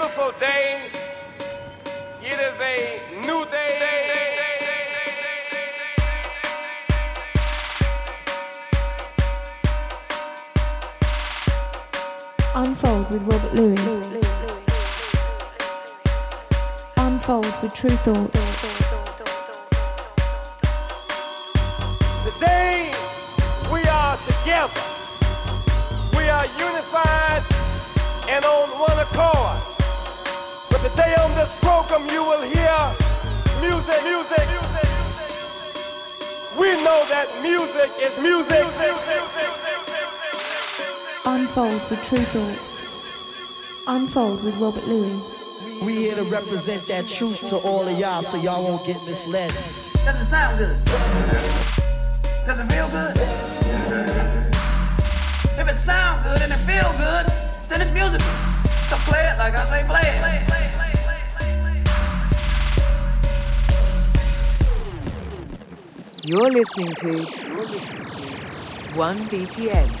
beautiful day. It is a new day. Unfold with Robert Luis. Unfold with Tru Thoughts. Today we are together. We are unified and on one accord. But today on this program you will hear music, music. We know that music is music. Unfold with Tru Thoughts. Unfold with Robert Luis. We here to represent that truth to all of y'all so y'all won't get misled. Does it sound good? Does it feel good? If it sounds good and it feel good, then it's musical. So play it like I say play it. You're listening to, 1BTN.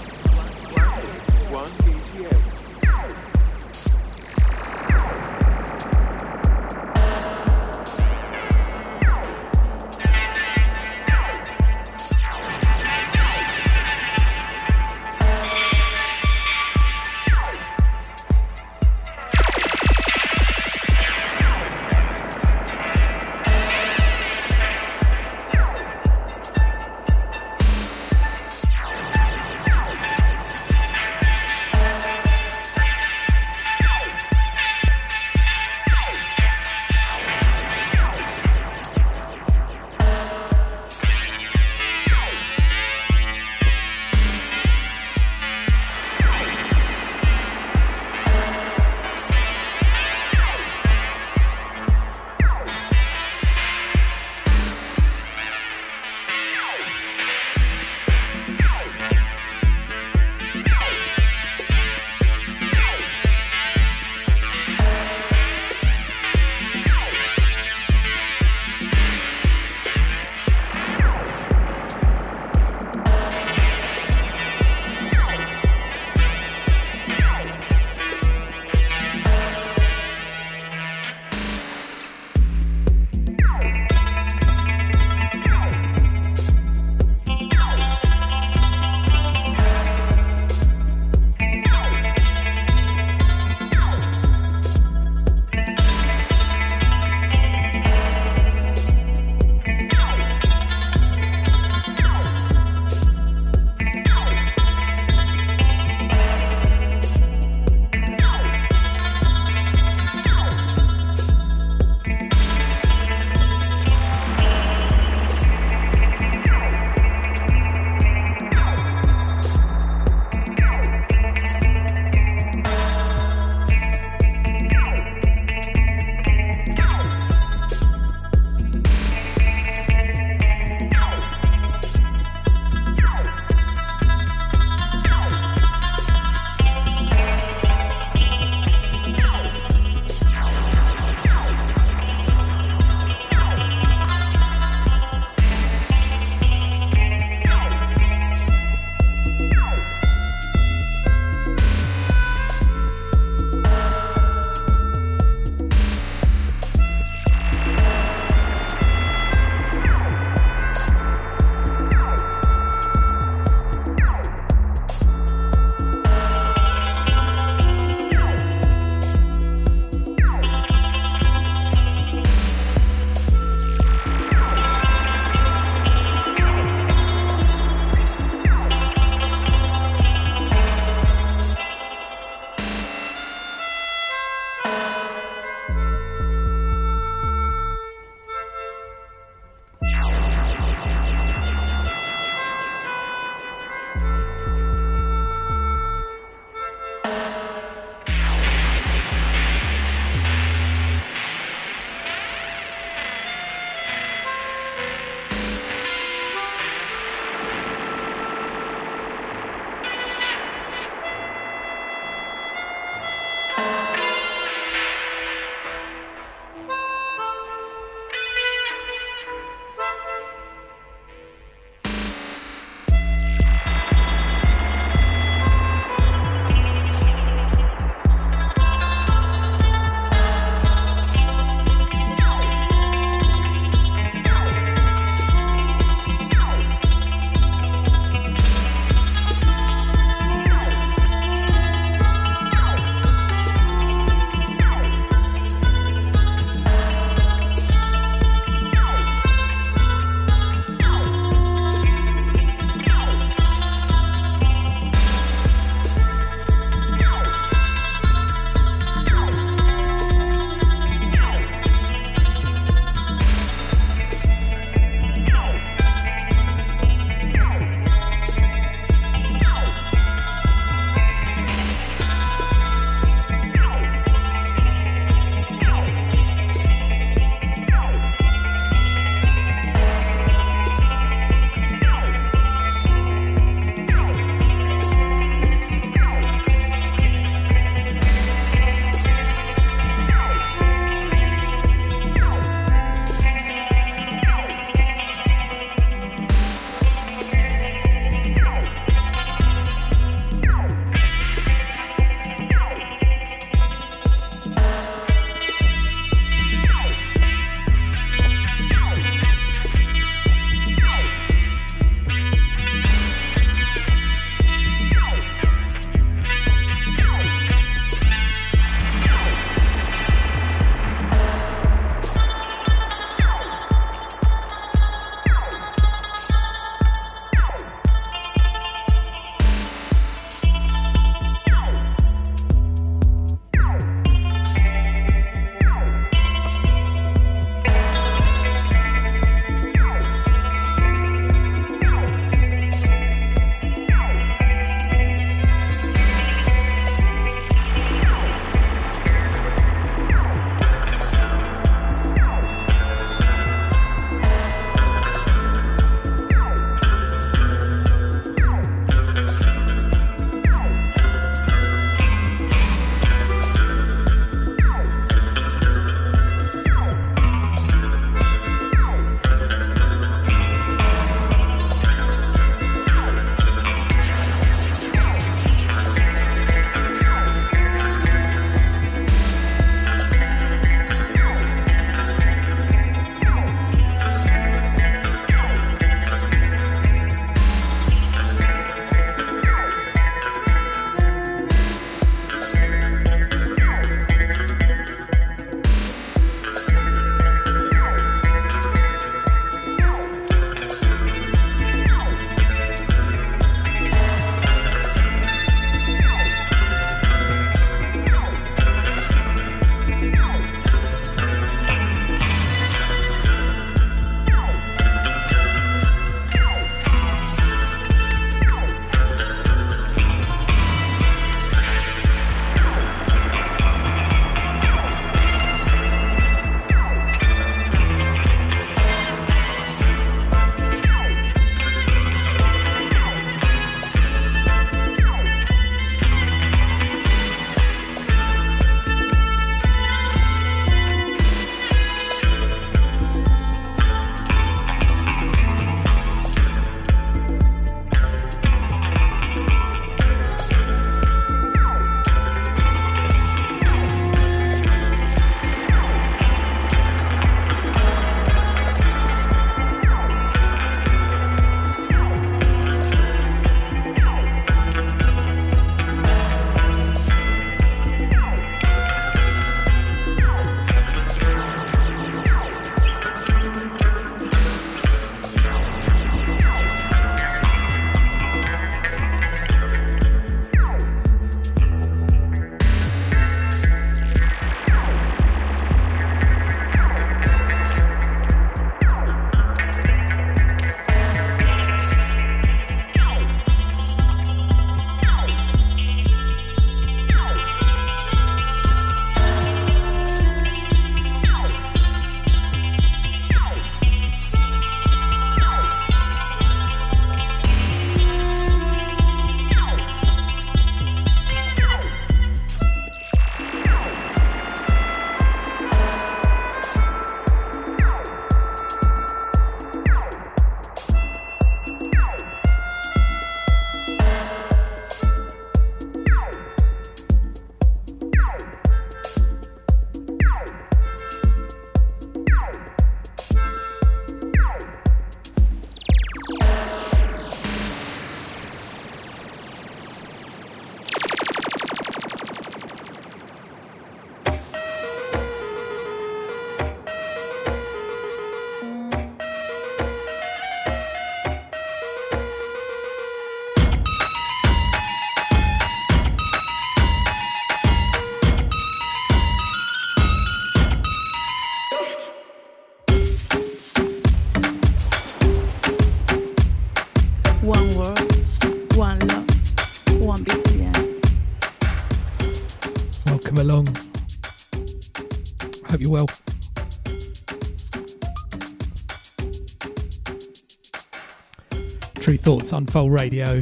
Unfold Radio.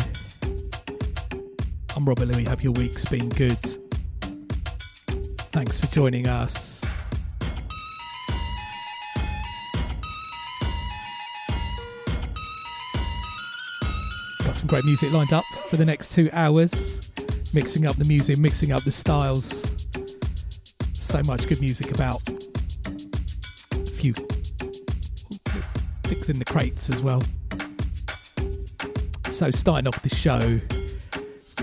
I'm Robert Luis. Hope your week's been good. Thanks for joining us. Got some great music lined up for the next two hours. Mixing up the music, mixing up the styles. So much good music about. A few things in the crates as well. So, starting off the show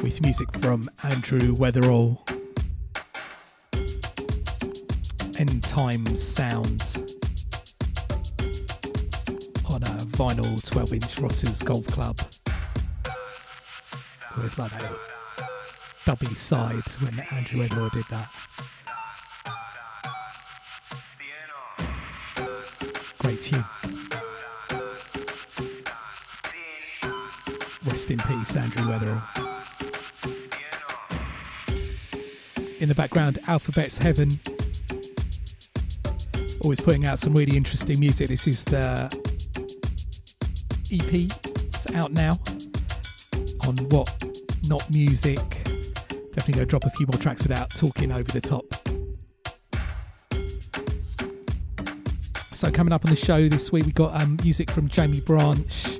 with music from Andrew Weatherall. End Time Sound on a vinyl 12 inch Rotters Golf Club. It was like a dubby side when Andrew Weatherall did that. Great tune. Rest in peace, Andrew Weatherall. In the background, Alphabet's Heaven. Always putting out some really interesting music. This is the EP. It's out now on what not music. Definitely gonna drop a few more tracks without talking over the top. So coming up on the show this week, we got um, music from Jamie Branch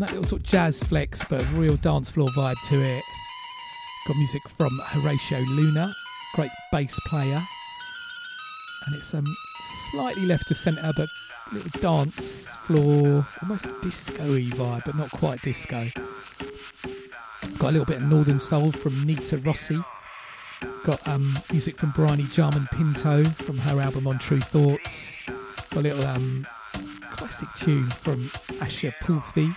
on that little sort of jazz flex, but real dance floor vibe to it. Got music from Horatio Luna, great bass player, and it's um slightly left of centre, but little dance floor, almost disco-y vibe, but not quite disco. Got a little bit of Northern Soul from Nita Rossi. Got um, music from Bryony Jarman Pinto from her album On Tru Thoughts. Got a little um, classic tune from Asha Puthli.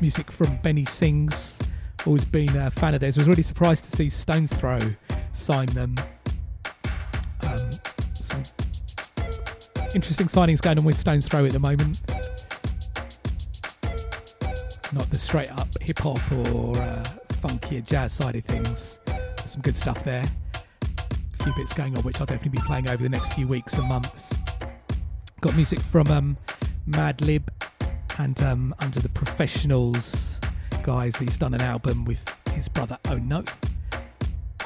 Music from Benny Sings. Always been a fan of theirs. I was really surprised to see Stones Throw sign them. Um, some interesting signings going on with Stones Throw at the moment not the straight up hip hop or uh, funkier jazz side of things. There's some good stuff there. A few bits going on, which I'll definitely be playing over the next few weeks and months. Got music from um, Madlib and um, Under the Professionals guys. He's done an album with his brother Oh No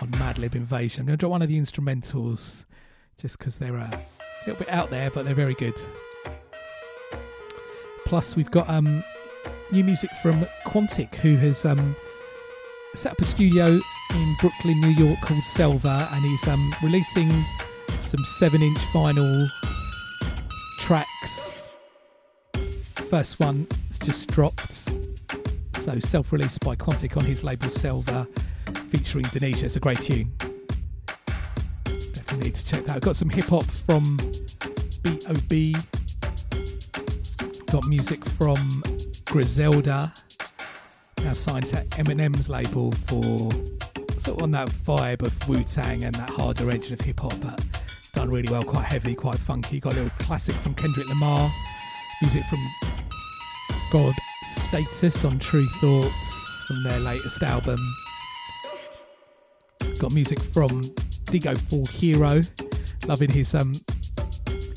on Madlib Invazion. I'm going to drop one of the instrumentals just because they're uh, a little bit out there, but they're very good. Plus, we've got um, new music from Quantic, who has um, set up a studio in Brooklyn, New York called Selva, and he's um, releasing some 7 inch vinyl tracks. First one just dropped, so self released by Quantic on his label Selva, featuring Denisha. It's a great tune. Definitely need to check that. I've got some hip hop from B.O.B. Got music from Griselda, now signed to Eminem's label for sort of on that vibe of Wu Tang and that harder edge of hip hop, but done really well, quite heavy, quite funky. Got a little classic from Kendrick Lamar, music from God Status on Tru Thoughts from their latest album. Got music from Digo Full Hero, loving his um,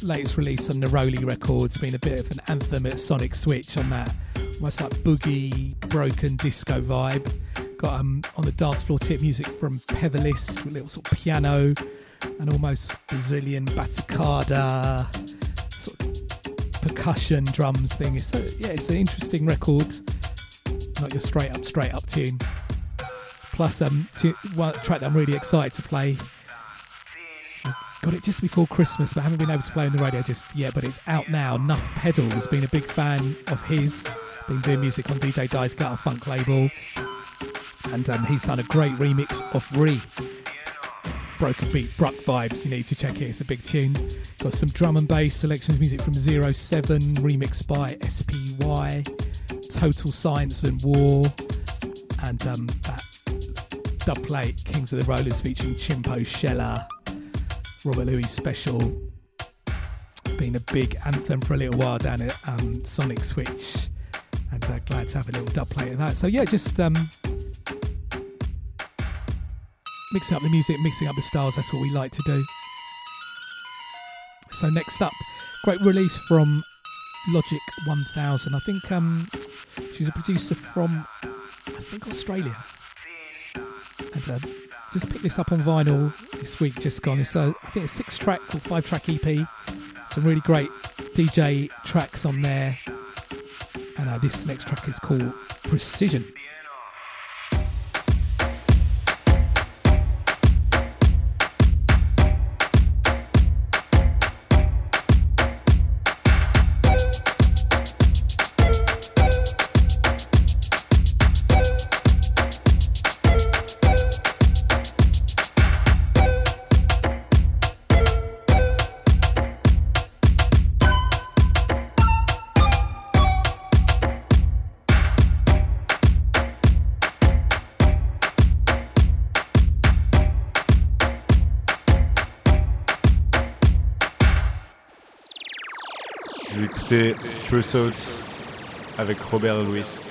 latest release on Neroli Records, been a bit of an anthem at Sonic Switch on that. Almost like boogie, broken disco vibe. Got um, on the dance floor tip music from Pevelis, a little sort of piano. And almost Brazilian batucada, percussion drums thing. It's a, yeah, it's an interesting record, not your straight up, straight up tune. Plus, um, t- one track that I'm really excited to play. Got it just before Christmas, but haven't been able to play on the radio just yet. But it's out now. Nuff Pedal has been a big fan of his been doing music on DJ Die's Gutter Funk label, and um, he's done a great remix of Re. Broken Beat Bruk vibes, you need to check it, it's a big tune. Got some drum and bass selections, music from Zero Seven, remixed by SPY, Total Science and War, and um, that dub plate, Kings of the Rollers featuring Chimpo Sheller, Robert Luis special. Been a big anthem for a little while down at um, Sonic Switch and uh, glad to have a little dub plate of that. So yeah, just um, mixing up the music, mixing up the styles. That's what we like to do. So next up, great release from Logic 1000. I think um, she's a producer from, I think Australia, and uh, just picked this up on vinyl this week. Just gone. It's uh, I think a six track or five track EP. Some really great DJ tracks on there, and uh, this next track is called Precision. True avec Robert Louis.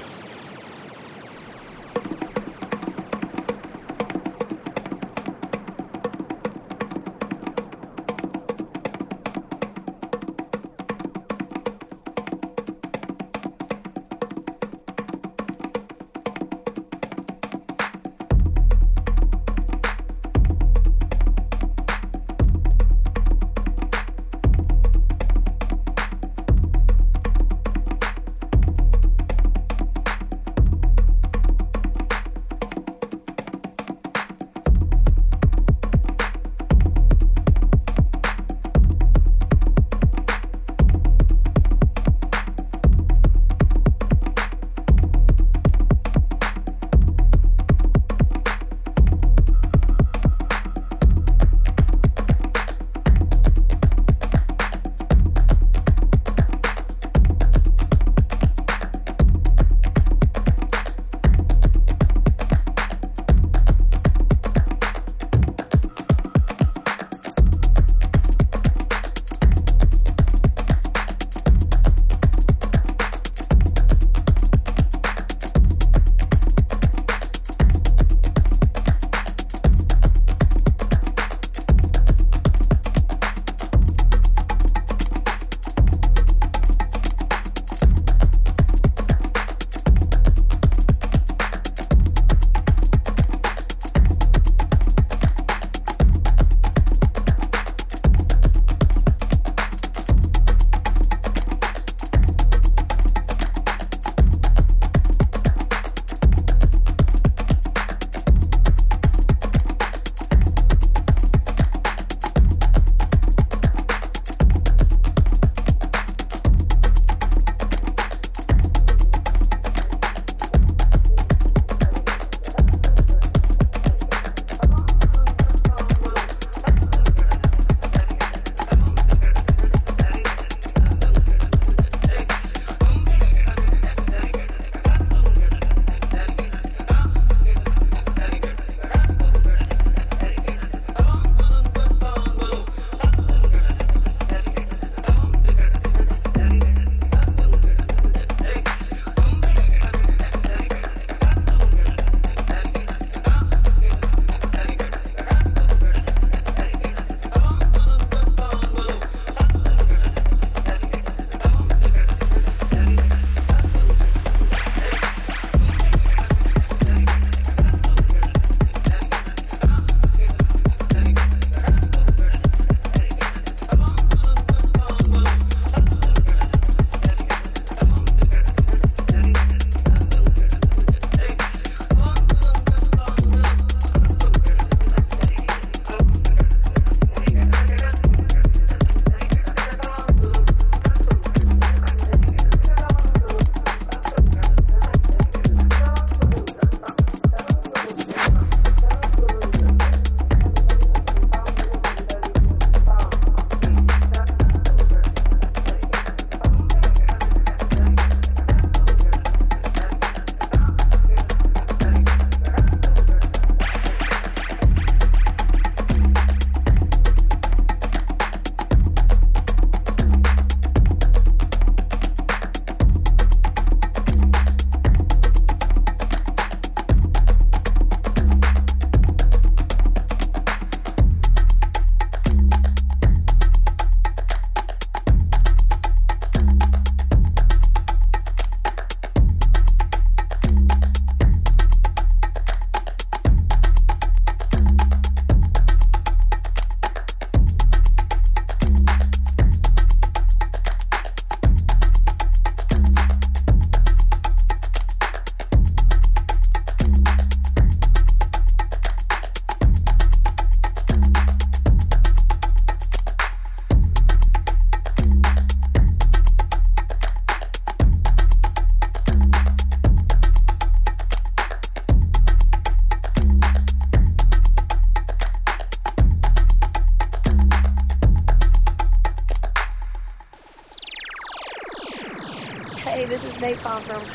Is from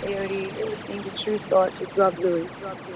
Coyote. You're listening to Tru Thoughts with Rob Luis. 1BTN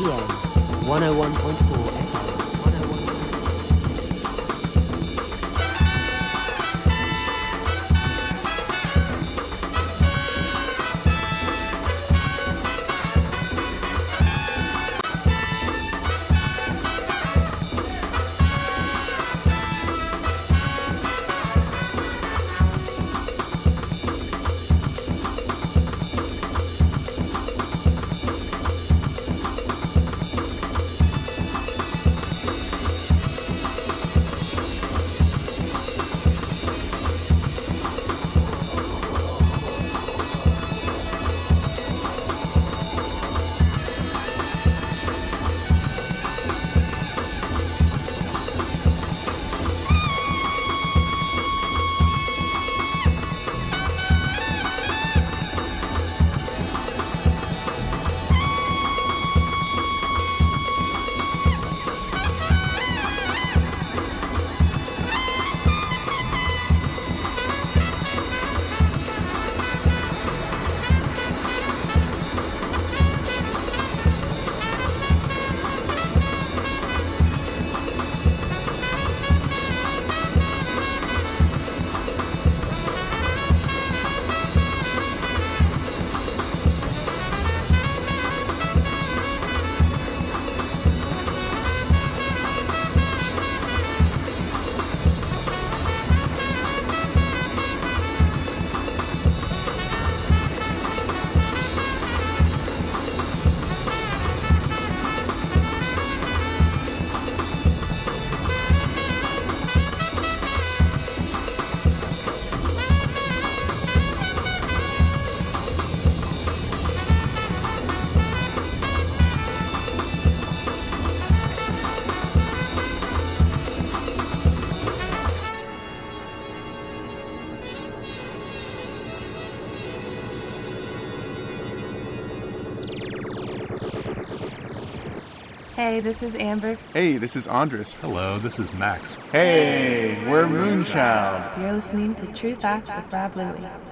RPM 101.9. Hey, this is Amber. Hey, this is Andres. Hello, this is Max. Hey, we're Moonchild. You're listening to True Facts with Rob Luis.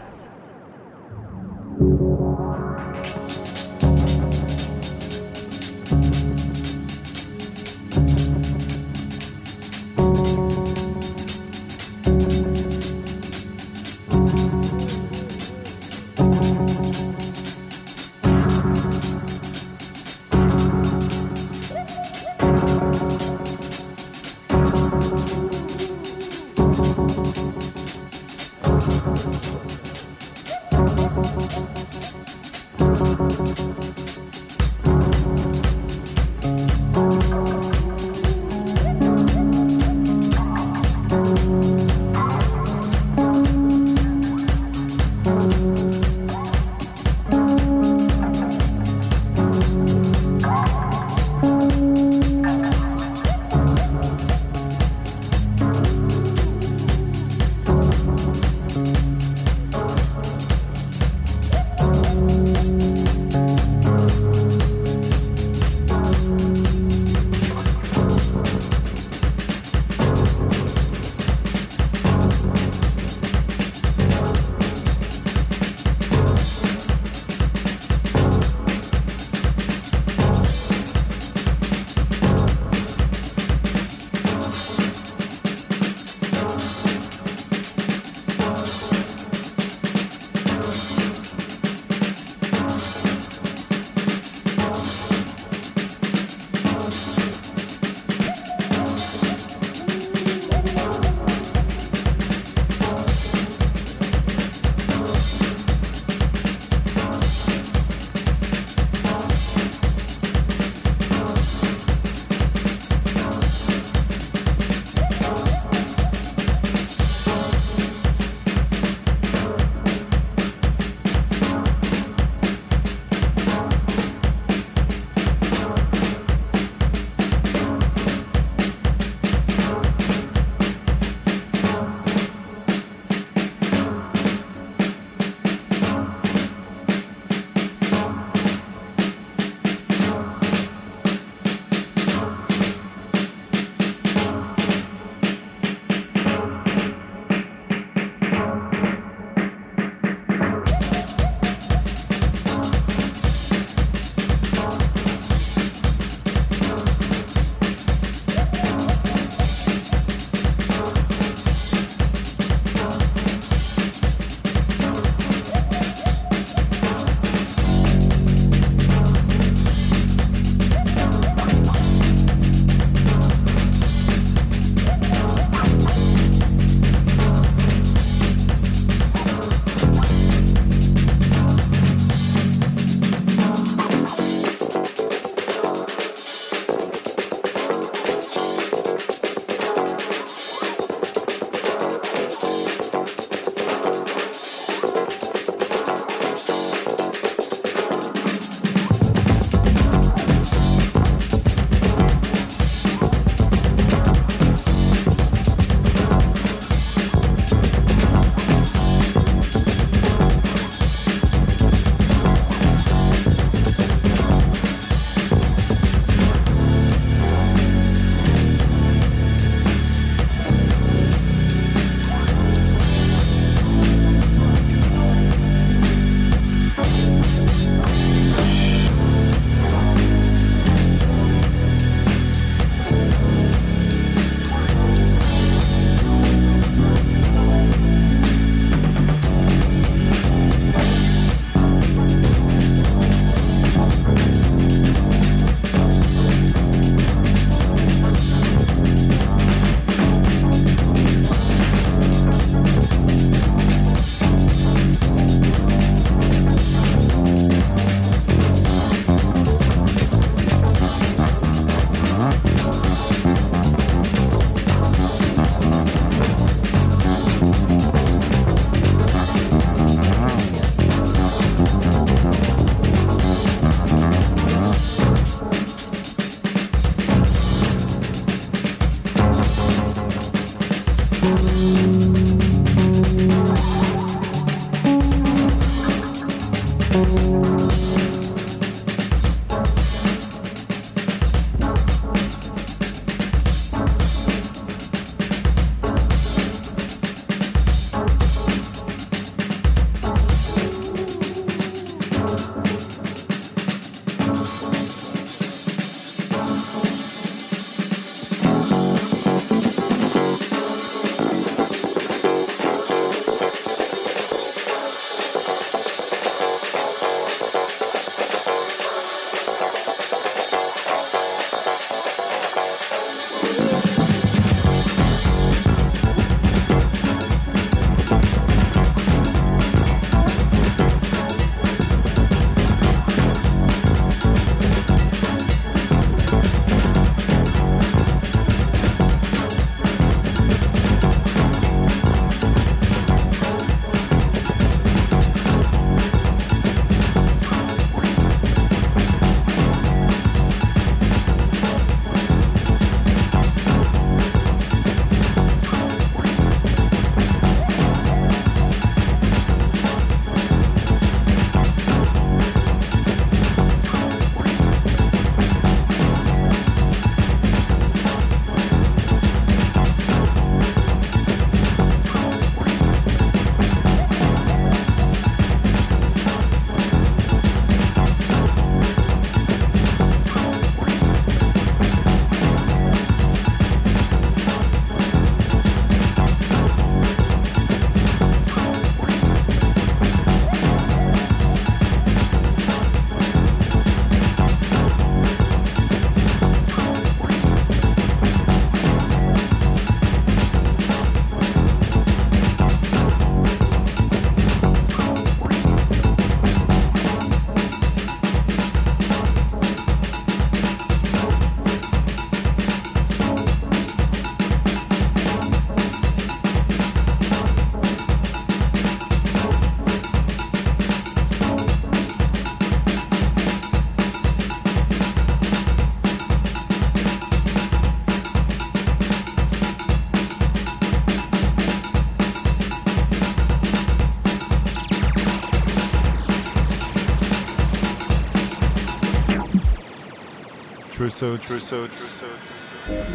Truths. Truths.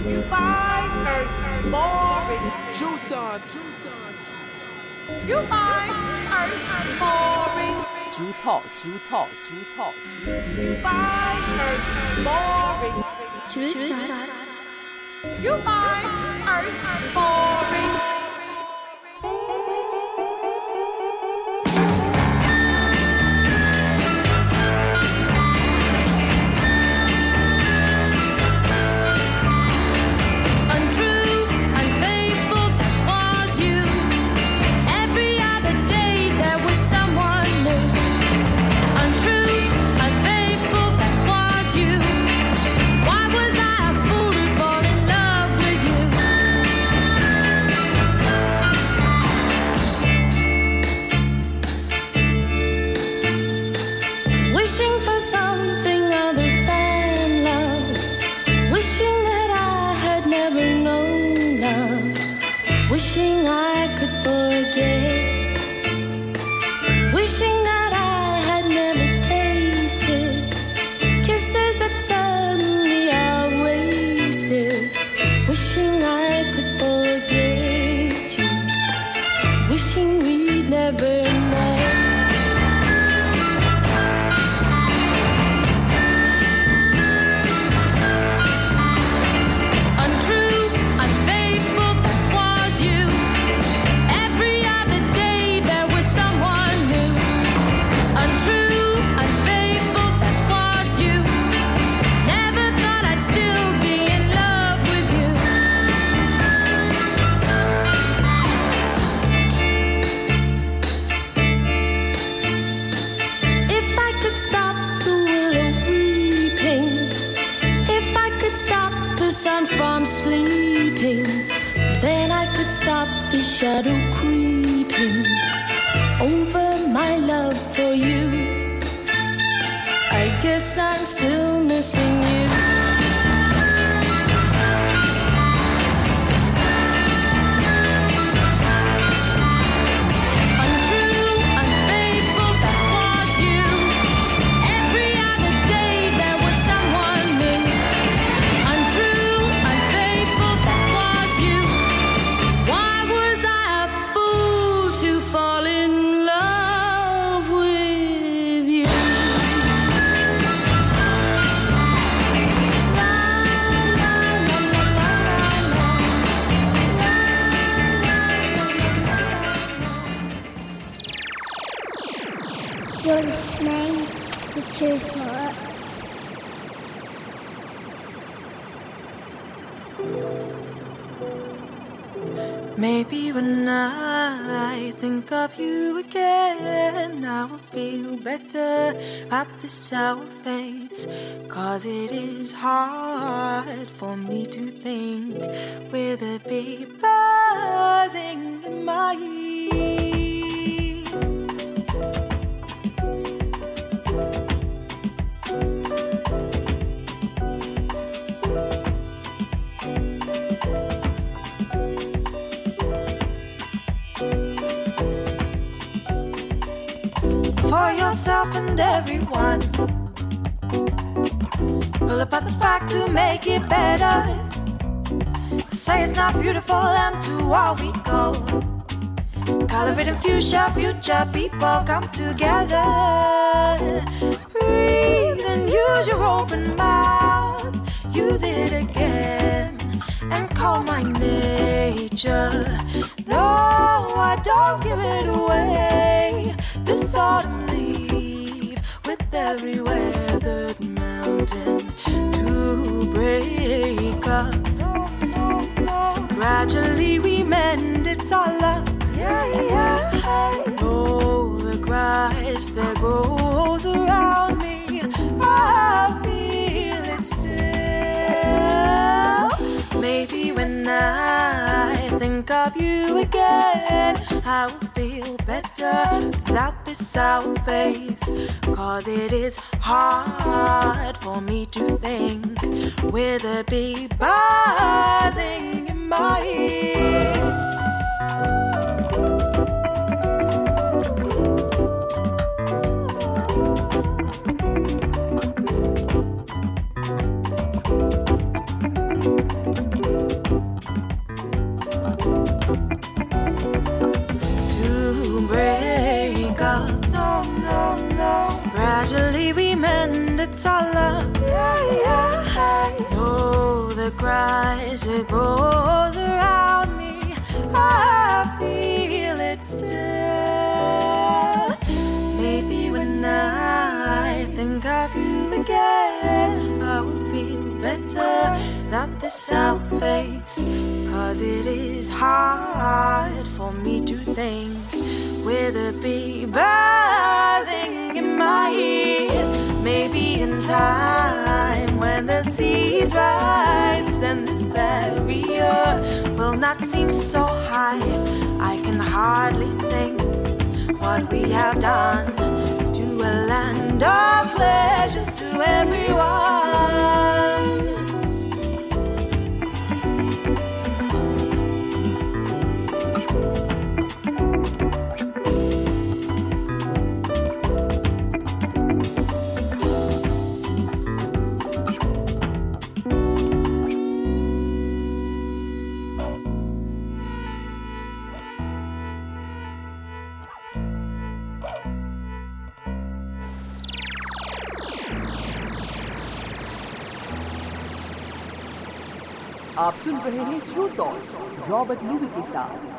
You find earth boring. Tru thoughts. You find earth boring. Tru thoughts. Tru thoughts. Tru thoughts. You find earth boring. Tru thoughts. You find earth boring. You again, I will feel better at this sour face. Cause it is hard for me to think with a bee buzzing in my ear. Yourself and everyone. Pull apart the fact to make it better. Say it's not beautiful, and to all we go. In fuchsia, future people come together. Breathe and use your open mouth. Use it again and call my nature. No, I don't give it away. This autumn with every weathered mountain to break up. Gradually we mend, it's all up. Yeah, yeah. Oh, the grass that grows around me, I feel it still. Maybe when I think of you again, I will feel better without this sour face. Cause it is hard for me to think with a bee buzzing in my ear. Gradually we mend, it's all up. Yeah, yeah. Oh, the grass it grows around me. I feel it still. Maybe when I think of you again, I will feel better without this sour face. Cause it is hard for me to think with a bee buzzing in my ear. Maybe in time when the seas rise and this barrier will not seem so high, I can hardly think what we have done to a land of pleasures to everyone. आप सुन रहे हैं true talks Robert Luby के साथ।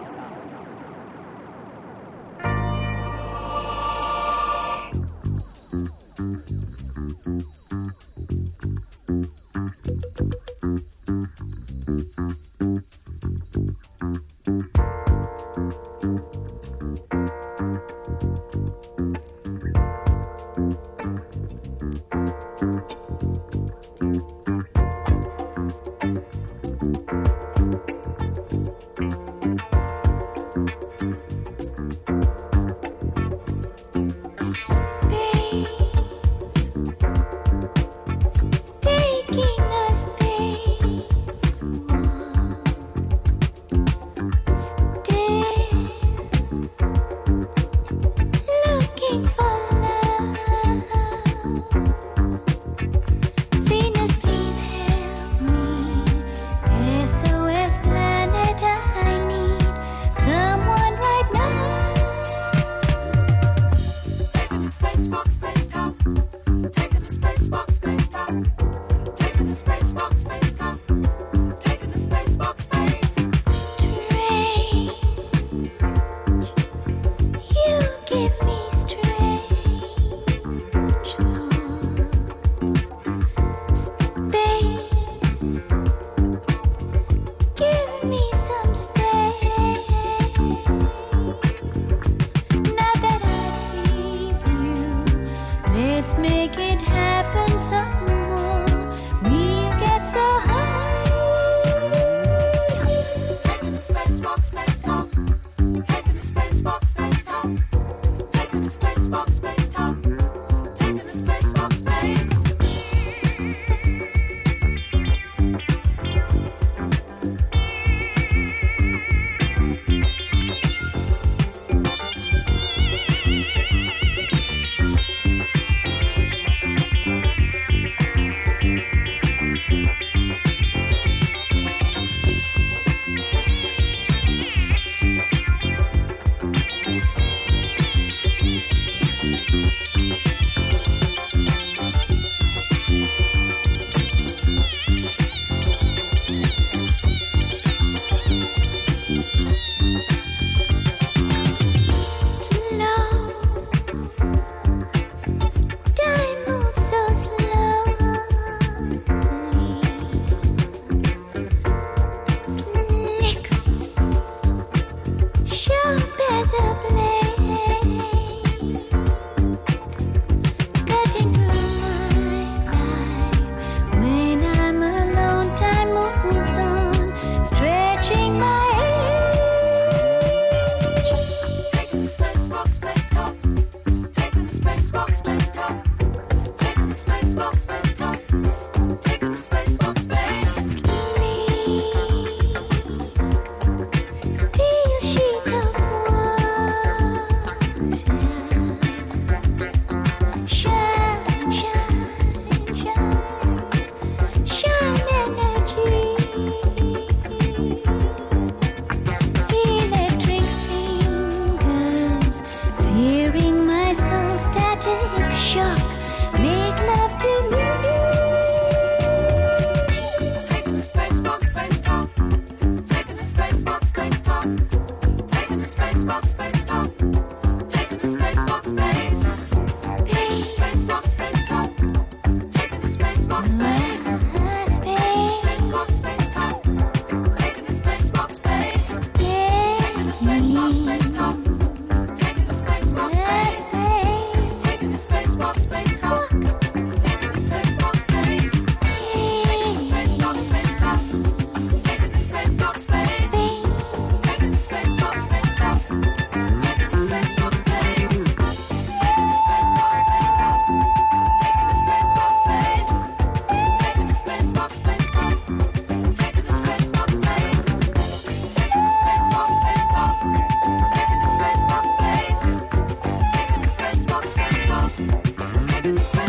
Bye.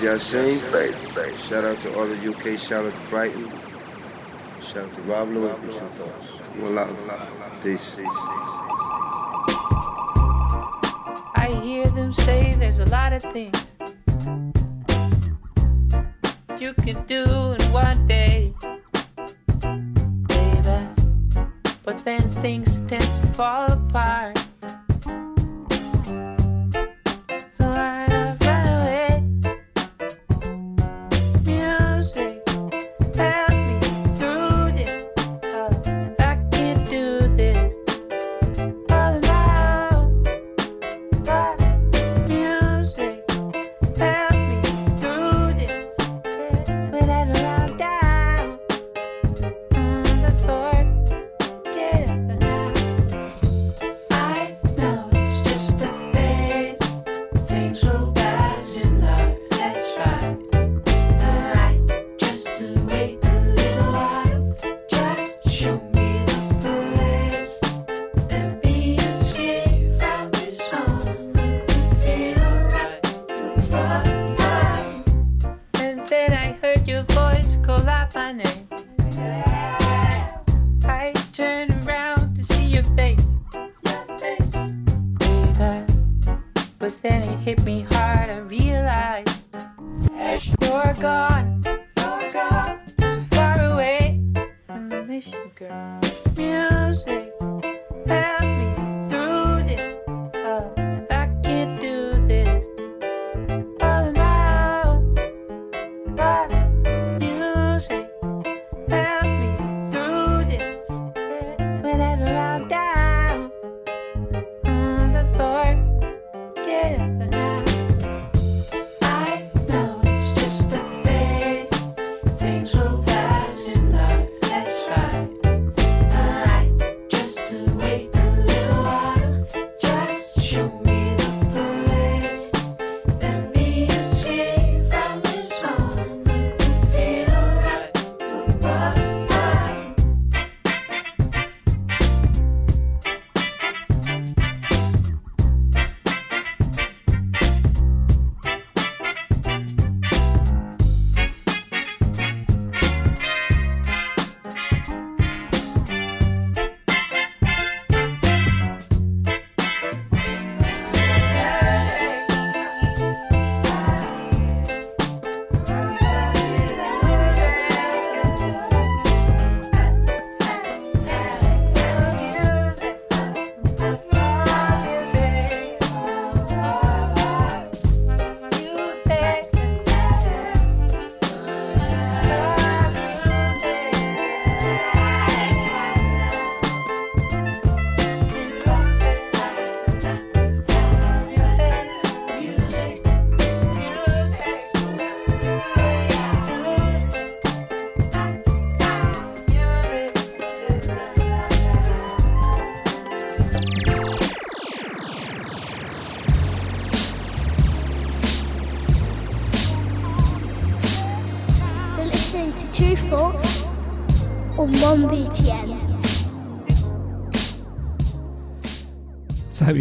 Yassine. Shout out to all the UK. Shout out to Brighton. Shout out to Rob Luis from Tru Thoughts. Love. Peace. I hear them say there's a lot of things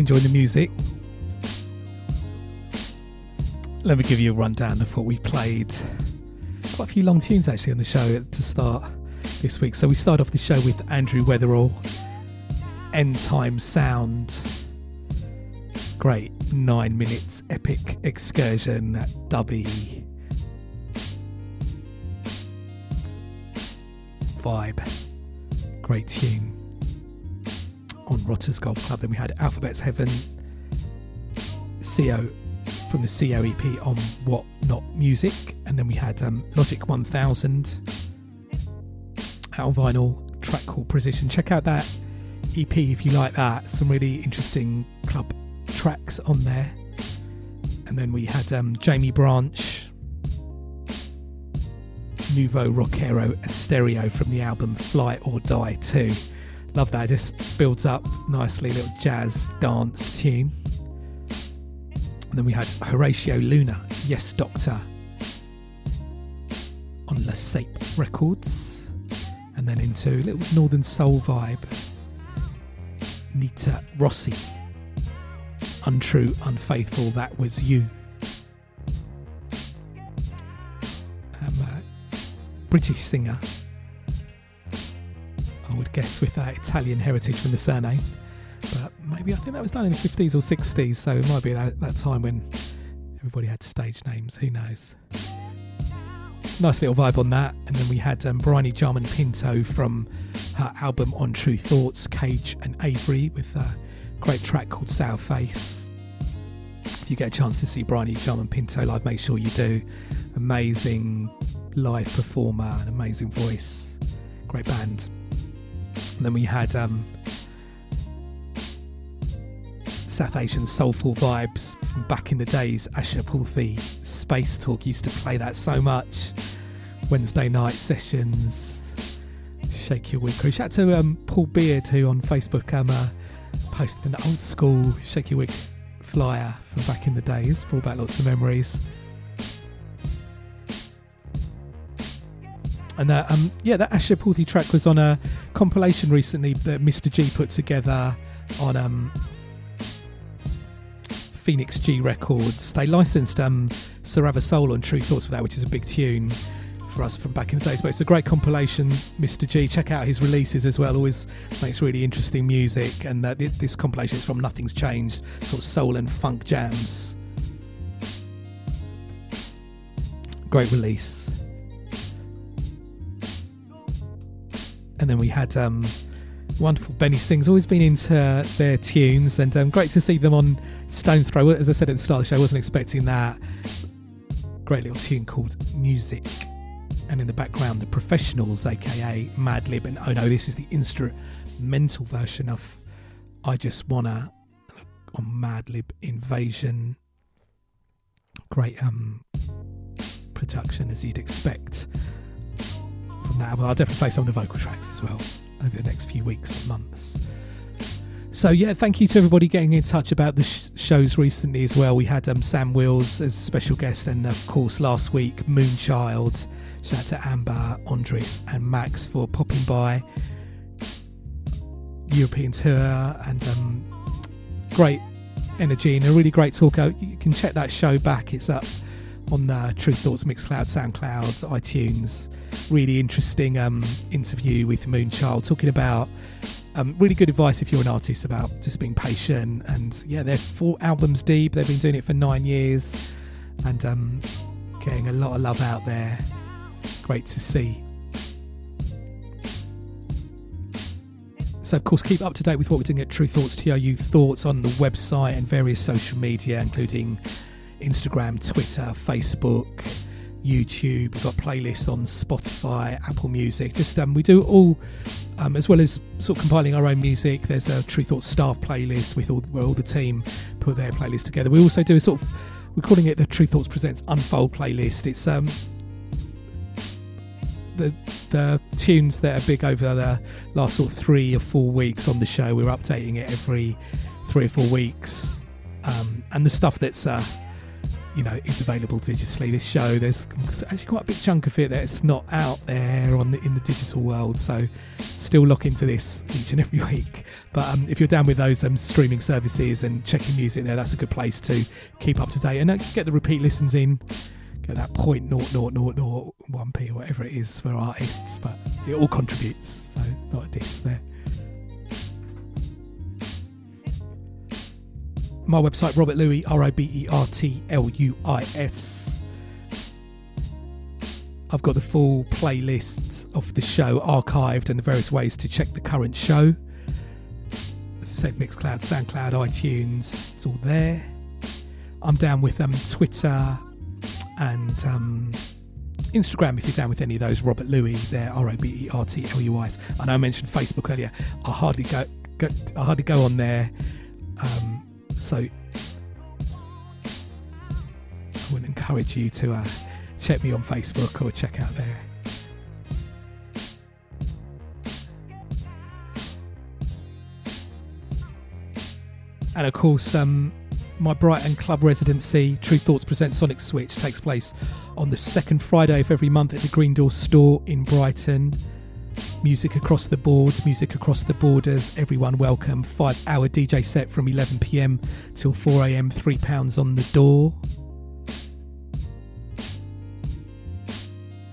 Enjoyed the music. Let me give you a rundown of what we played. Quite a few long tunes actually on the show to start this week. So we start off the show with Andrew Weatherall, End Time Sound. Great nine minutes epic excursion at Dubby. Vibe. Great tune on Rotters Golf Club. Then we had Alphabet's Heaven, CO from the CO EP on What Not Music, and then we had um, Logic 1000 out on vinyl, track called Precision. Check out that EP if you like that. Some really interesting club tracks on there. And then we had um, Jaimie Branch, Nuevo Roquero Estéreo from the album Fly or Die 2. Love that, It just builds up nicely, little jazz dance tune. And then we had Horatio Luna, Yes Doctor, on La Sape Records. And then into a little Northern Soul vibe. Nita Rossi, Untrue, Unfaithful, That Was You. Um, uh, British singer, would guess, with that Italian heritage from the surname. But maybe I think that was done in the 50s or 60s, so it might be that, that time when everybody had stage names. Who knows? Nice little vibe on that. And then we had um, Bryony Jarman Pinto from her album On Tru Thoughts, Cage and Aviary, with a great track called Sour Face. If you get a chance to see Bryony Jarman Pinto live, make sure you do. Amazing live performer, an amazing voice, great band. And then we had um, South Asian soulful vibes back in the days. Asha Puthli, Space Talk used to play that so much. Wednesday night sessions, Shake Your Wig crew. Shout out to um, Paul Beard who on Facebook um, uh, posted an old school Shake Your Wig flyer from back in the days. Brought back lots of memories. And that, um, yeah, that Asha track was on a compilation recently that Mr. G put together on um, Phoenix G Records. They licensed um, Sarava Soul on Tru Thoughts for that, which is a big tune for us from back in the days. But it's a great compilation, Mr. G. Check out his releases as well. Always makes really interesting music. And uh, thi- this compilation is from Nothing's Changed, sort of soul and funk jams. Great release. And then we had um, wonderful Benny Sings, always been into their tunes, and um, great to see them on Stones Throw. As I said at the start of the show, I wasn't expecting that. Great little tune called Music. And in the background, the professionals, aka Madlib, and oh no, this is the instrumental version of I Just Wanna on Madlib Invazion. Great um, production as you'd expect I'll definitely play some of the vocal tracks as well over the next few weeks and months. So yeah, thank you to everybody getting in touch about the sh- shows recently as well. We had um, Sam Wills as a special guest, and of course last week Moonchild. Shout out to Amber, Andres, and Max for popping by. European tour and um, great energy and a really great talk. You can check that show back. It's up on the Tru Thoughts Mixcloud, SoundCloud, iTunes. Really interesting um, interview with Moonchild talking about um, really good advice if you're an artist about just being patient. And yeah, they're four albums deep. They've been doing it for nine years and um, getting a lot of love out there. Great to see. So, of course, keep up to date with what we're doing at Tru Thoughts TRU Thoughts on the website and various social media, including Instagram, Twitter, Facebook, YouTube. We've got playlists on Spotify, Apple Music. Just um, we do all, um, as well as sort of compiling our own music. There's a Tru Thoughts staff playlist with all where all the team put their playlist together. We also do a sort of we're calling it the Tru Thoughts Presents Unfold playlist. It's um the the tunes that are big over the last sort of three or four weeks on the show. We're updating it every three or four weeks, um, and the stuff that's uh, you know is available digitally. This show there's actually quite a big chunk of it that's not out there on the, in the digital world. So still look into this each and every week. But um, if you're down with those um, streaming services and checking music there, that's a good place to keep up to date and uh, get the repeat listens in get that point naught naught naught naught one p or whatever it is for artists, but it all contributes, so not a diss there. My website, Robert Luis, R I B E R T L U I S. I've got the full playlist of the show archived and the various ways to check the current show. As I said, Mixcloud, SoundCloud, iTunes, it's all there. I'm down with um, Twitter, and um, Instagram if you're down with any of those. Robert Luis there, R O B E R T L U I S. I know I mentioned Facebook earlier. I hardly go, go I hardly go on there, um, so I would encourage you to uh, check me on Facebook or check out there. And of course, um, my Brighton club residency, Tru Thoughts Present Sonic Switch, takes place on the second Friday of every month at the Green Door store in Brighton. Music across the board, music across the borders, everyone welcome. Five hour DJ set from 11 pm till 4 am, £3 on the door.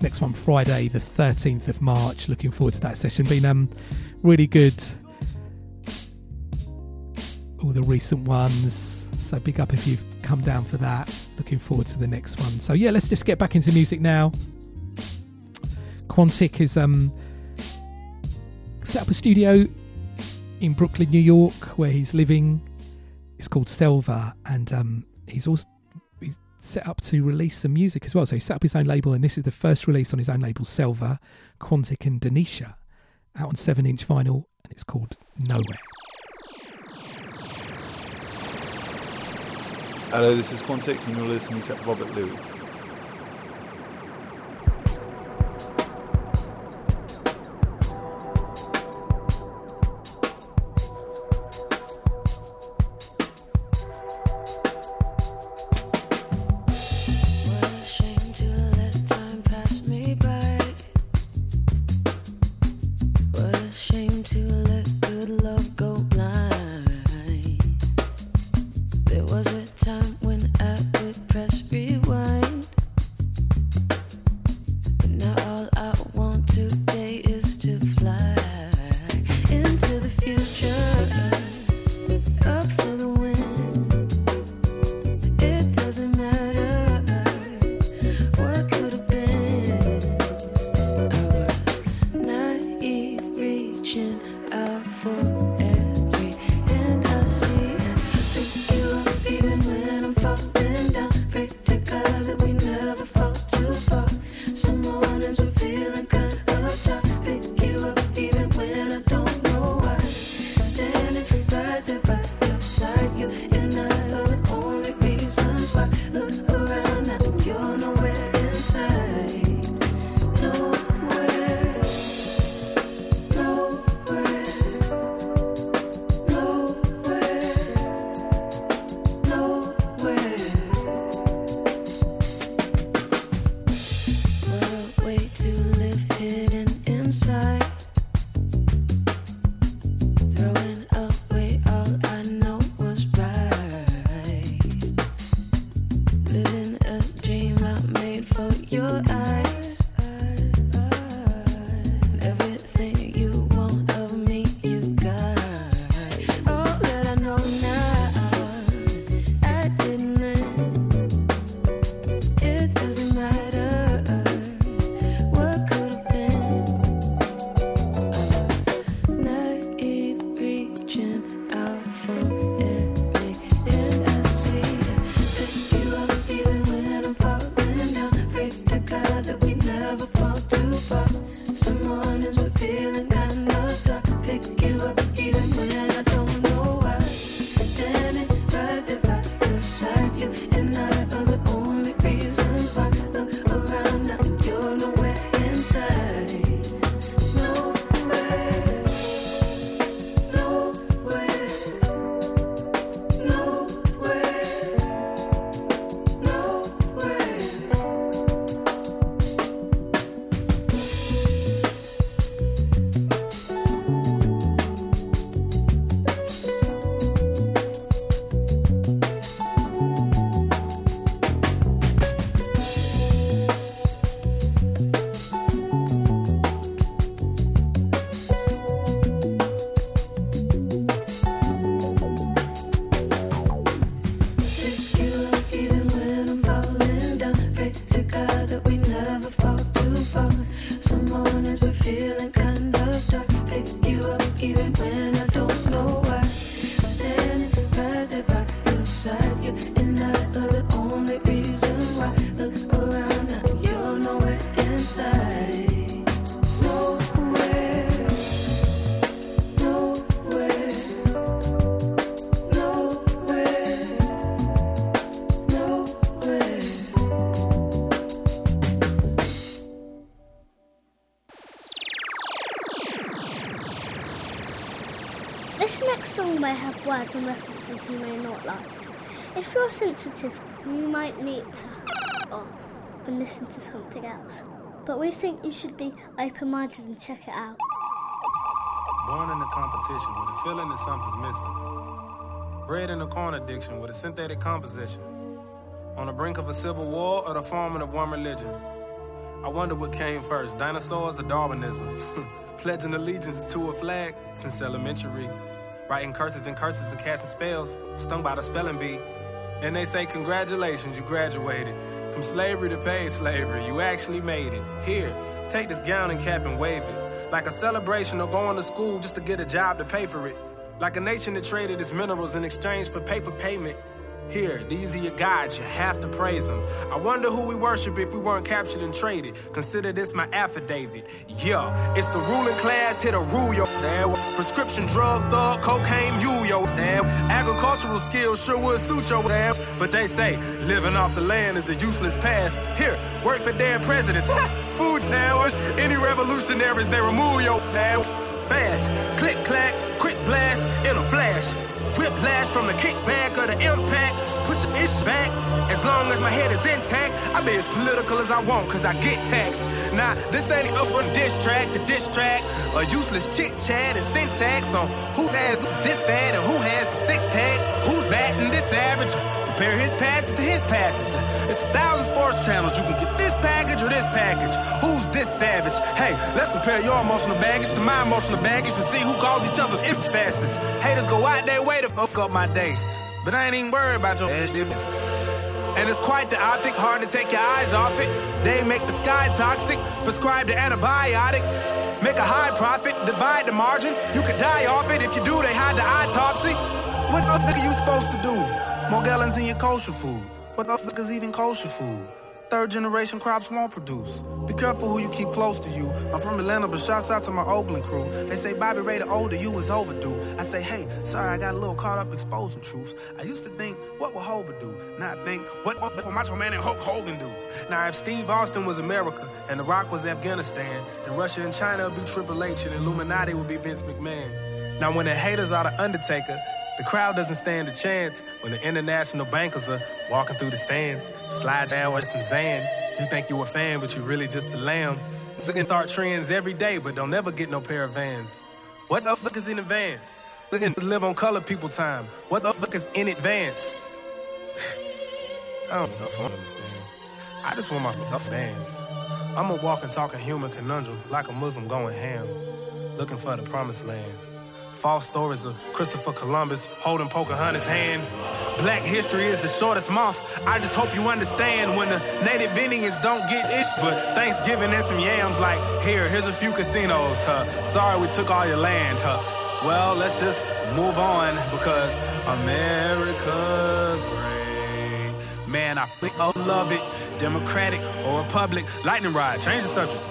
Next one, Friday, the 13th of March. Looking forward to that session. Been um, really good. All the recent ones. So big up if you've come down for that. Looking forward to the next one. So yeah, let's just get back into music now. Quantic is um set up a studio in Brooklyn, New York, where he's living. It's called Selva, and um, he's also he's set up to release some music as well. So he set up his own label, and this is the first release on his own label, Selva, Quantic and Denitia, out on seven-inch vinyl, and it's called Nowhere. Hello, this is Quantic, and you're listening to Robert Luis. You may not like. If you're sensitive, you might need to off and listen to something else. But we think you should be open minded and check it out. Born in a competition with a feeling that something's missing. Bred in a corn addiction with a synthetic composition. On the brink of a civil war or the forming of one religion. I wonder what came first, dinosaurs or Darwinism? Pledging allegiance to a flag since elementary. Writing curses and curses and casting spells, stung by the spelling bee. And they say, Congratulations, you graduated. From slavery to paid slavery, you actually made it. Here, take this gown and cap and wave it. Like a celebration of going to school just to get a job to pay for it. Like a nation that traded its minerals in exchange for paper payment. Here, these are your gods, you have to praise them. I wonder who we worship if we weren't captured and traded. Consider this my affidavit. Yeah, it's the ruling class hit a rule, yo. Say, prescription drug thug, cocaine, you, yo. Say, agricultural skills sure would suit your ass. But they say, living off the land is a useless past. Here, work for dead presidents. Food sandwich, any revolutionaries, they remove your sandwich. Fast, click, clack, quick blast, in a flash. Whiplash from the kickback or the impact. Push the ish back. As long as my head is intact, I be as political as I want, cause I get taxed. Nah, this ain't up the diss track, the diss track. A useless chit chat and syntax on whose ass is this fat and who has a six pack. Who's batting this average? Compare his passes to his passes. It's a thousand sports channels. You can get this package this package. Who's this savage? Hey, let's compare your emotional baggage to my emotional baggage to see who calls each other if fastest. Haters go out their way to fuck up my day. But I ain't even worried about your ass business. And it's quite the optic, hard to take your eyes off it. They make the sky toxic, prescribe the antibiotic. Make a high profit, divide the margin. You could die off it. If you do, they hide the autopsy. What the fuck are you supposed to do? More gallons in your kosher food. What the fuck is even kosher food? Third generation crops won't produce. Be careful who you keep close to you. I'm from Atlanta, but shouts out to my Oakland crew. They say Bobby Ray the older you is overdue. I say, hey, sorry, I got a little caught up exposing truths. I used to think, what would Hova do? Now I think, what what will Macho Man and Hulk Hogan do? Now if Steve Austin was America and The Rock was Afghanistan, then Russia and China would be Triple H and Illuminati would be Vince McMahon. Now when the haters are the Undertaker, the crowd doesn't stand a chance when the international bankers are walking through the stands. Slide down with some Zan. You think you a fan, but you really just a lamb. Looking start trends every day, but don't ever get no pair of vans. What the fuck is in advance? Looking to live on color people time. What the fuck is in advance? I don't know if I understand. I just want my stuff fans. I'm a walking, talking human conundrum, like a Muslim going ham, looking for the promised land. False stories of Christopher Columbus holding Pocahontas' hand. Black history is the shortest month. I just hope you understand when the native Indians don't get ish. But Thanksgiving and some yams, like, here, here's a few casinos. Huh? Sorry we took all your land. Huh? Well, let's just move on because America's great. Man, I think I love it. Democratic or Republic. Lightning rod, change the subject.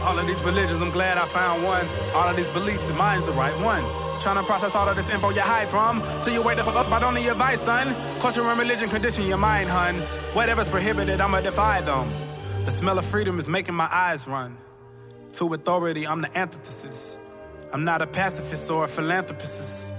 All of these religions, I'm glad I found one. All of these beliefs, and mine's the right one. Trying to process all of this info you hide from. Till you fuck up by only advice, son. Culture and religion condition your mind, hun. Whatever's prohibited, I'ma defy them. The smell of freedom is making my eyes run. To authority, I'm the antithesis. I'm not a pacifist or a philanthropist.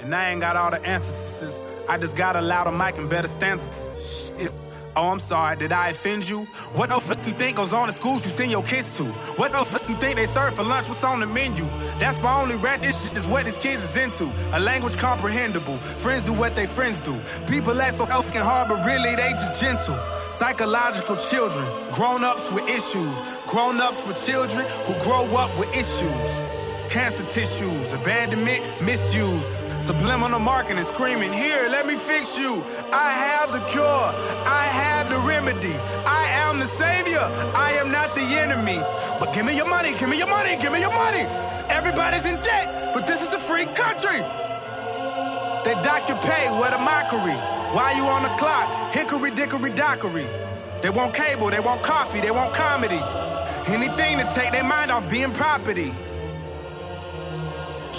And I ain't got all the answers. I just got a louder mic and better stances. Shit. Oh, I'm sorry, did I offend you? What the fuck you think goes on in schools you send your kids to? What the fuck you think they serve for lunch? What's on the menu? That's my only rat. This shit is what these kids is into. A language comprehensible. Friends do what they friends do. People act so fucking hard, but really they just gentle. Psychological children, grown ups with issues. Grown ups with children who grow up with issues. Cancer tissues, abandonment, misuse, subliminal marketing, screaming, Here, let me fix you. I have the cure, I have the remedy. I am the savior, I am not the enemy. But give me your money, give me your money, give me your money. Everybody's in debt, but this is a free country. They dock your pay, what a mockery. Why you on the clock? Hickory dickory dockery. They want cable, they want coffee, they want comedy. Anything to take their mind off being property.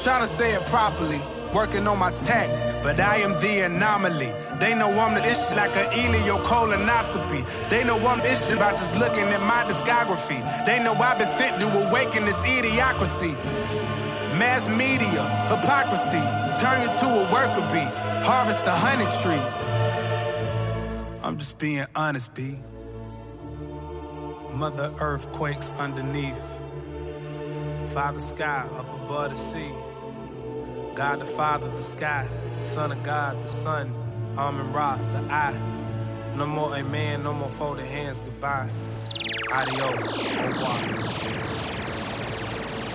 Trying to say it properly, working on my tact, but I am the anomaly. They know I'm the issue like a colonoscopy. They know I'm issue by just looking at my discography. They know I've been sent to awaken this idiocracy. Mass media, hypocrisy, turn you to a worker bee, harvest a honey tree. I'm just being honest, B. Mother Earth quakes underneath. Father Sky up above the sea. God the Father, the sky. Son of God, the Son. Amen Ra, the eye. No more amen, no more folded hands, goodbye. Adios, au.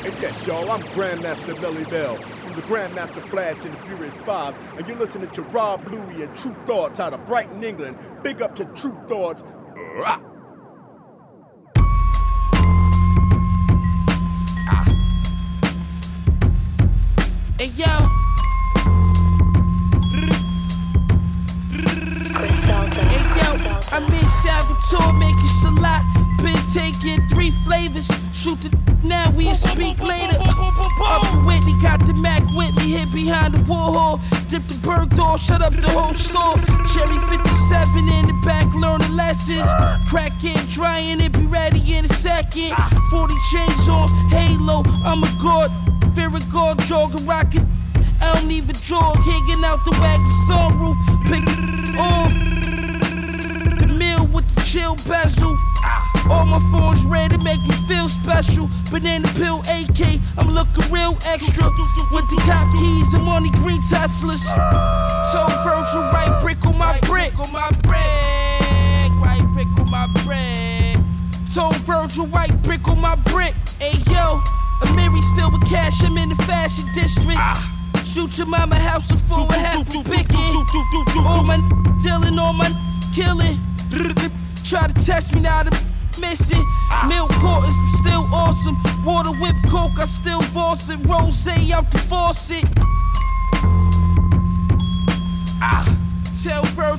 And yes, y'all, I'm Grandmaster Melle Mel from the Grandmaster Flash and the Furious Five, and you're listening to Rob Luis and Tru Thoughts out of Brighton, England. Big up to Tru Thoughts. Rah! Hey yo. Hey yo, I'm in Salvatore making Salat. Been taking three flavors. Shoot the now, we speak later. Whitney got the Mac with me, hit behind the. Dip the bird door, shut up the whole store. Cherry 57 in the back, learning lessons. Crack it, drying it, be ready in a second. 40 chains on, halo, I'm a god. God, jogging, rocking. I don't even jog, hanging out the wagon sunroof. Pick it off. The meal with the chill bezel. All my phones red to make me feel special. Banana pill AK, I'm looking real extra. With the cop keys and money green Teslas. So Virgil, right brick on my brick. on my brick. Right brick on my brick. So Virgil, right brick on my brick. Hey yo, Amiri's filled with cash, I'm in the fashion district. Shoot your mama house is full of half we picking. All my dealing, all my killing. Try to test me now, the missing. Milk quarters still awesome. Water whip coke, I still force it. Rose out the faucet.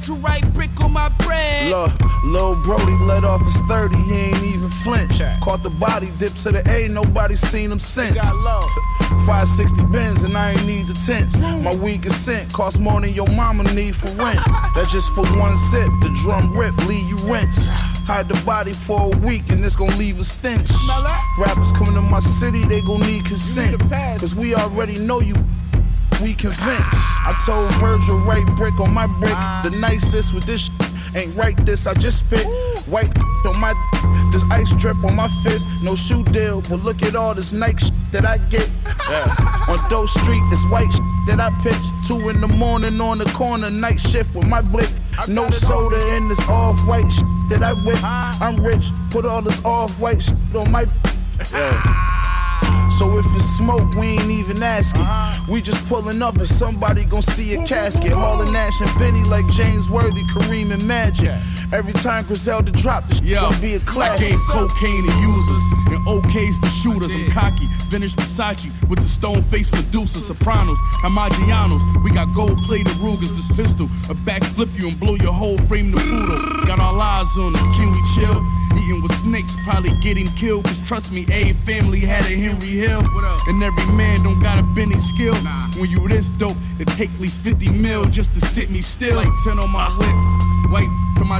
Virgil right brick on my bread. Look, Lil Brody let off his 30, he ain't even flinch. Caught the body, dip to the A, nobody seen him since. 560 bins and I ain't need the tents. My weed consent cost more than your mama need for rent. That's just for one sip, the drum rip, leave you rinse. Hide the body for a week and it's gonna leave a stench. Rappers coming to my city, they gon' need consent. Cause we already know you we convinced. I told Virgil, right brick on my brick. The nicest with this sh- ain't right this, I just spit. White on my this ice drip on my fist. No shoe deal, but look at all this Nike sh- that I get. Yeah. On Doe Street, this white sh- that I pitch. Two in the morning on the corner, night shift with my blick. No soda in this off white sh- that I whip. I'm rich, put all this off white sh- on my. Yeah. So if it's smoke, we ain't even asking. Uh-huh. We just pulling up and somebody gon' see a casket. Hauling Nash and Benny like James Worthy, Kareem and Magic. Every time Griselda drop, this shit gon' be a classic. gave cocaine to users and OKs to shooters. I'm cocky, vintage Versace with the stone face Medusa, Sopranos, and. We got gold plated Rugers, this pistol, a backflip you and blow your whole frame to poodle. Got our lives on us, can we chill? With snakes, probably getting killed. Cause trust me, a family had a Henry Hill. And every man don't got a Benny skill. When you this dope, it take at least 50 mil just to sit me still. Like 10 on my whip, white on my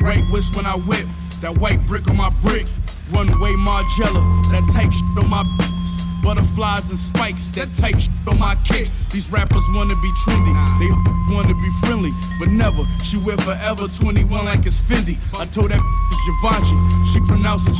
right wrist when I whip. That white brick on my brick. Runway Margiela, that type shit on my Butterflies and spikes, that type shit on my kicks. These rappers wanna be trendy, they wanna be friendly, but never. She wear forever 21 like it's Fendi. I told that Givenchy, she pronounced it.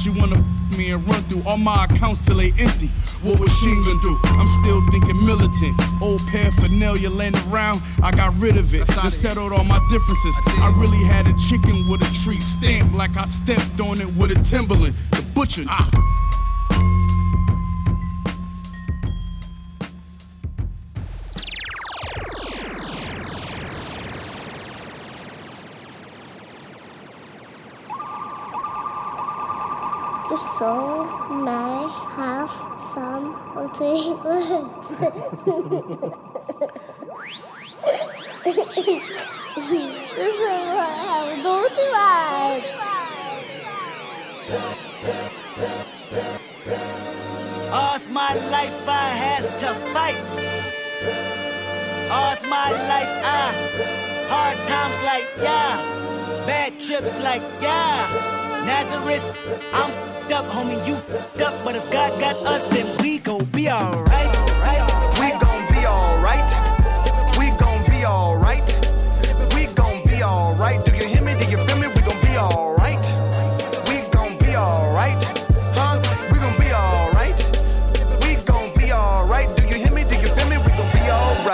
She wanna me and run through all my accounts till they empty. What was she gonna do? I'm still thinking militant. Old paraphernalia laying around, I got rid of it. Just settled all my differences. I really had a chicken with a tree stamp, like I stepped on it with a Timberland. The butcher. The song may have some words. this is what I have naughty words. All's my life I has to fight. All's my life I hard times like yeah, bad trips like yeah. Nazareth. I'm fed up, homie, you fed up. But if God got us, then we gon' be alright. We gon' be alright. We gon' be alright. We gon' be alright.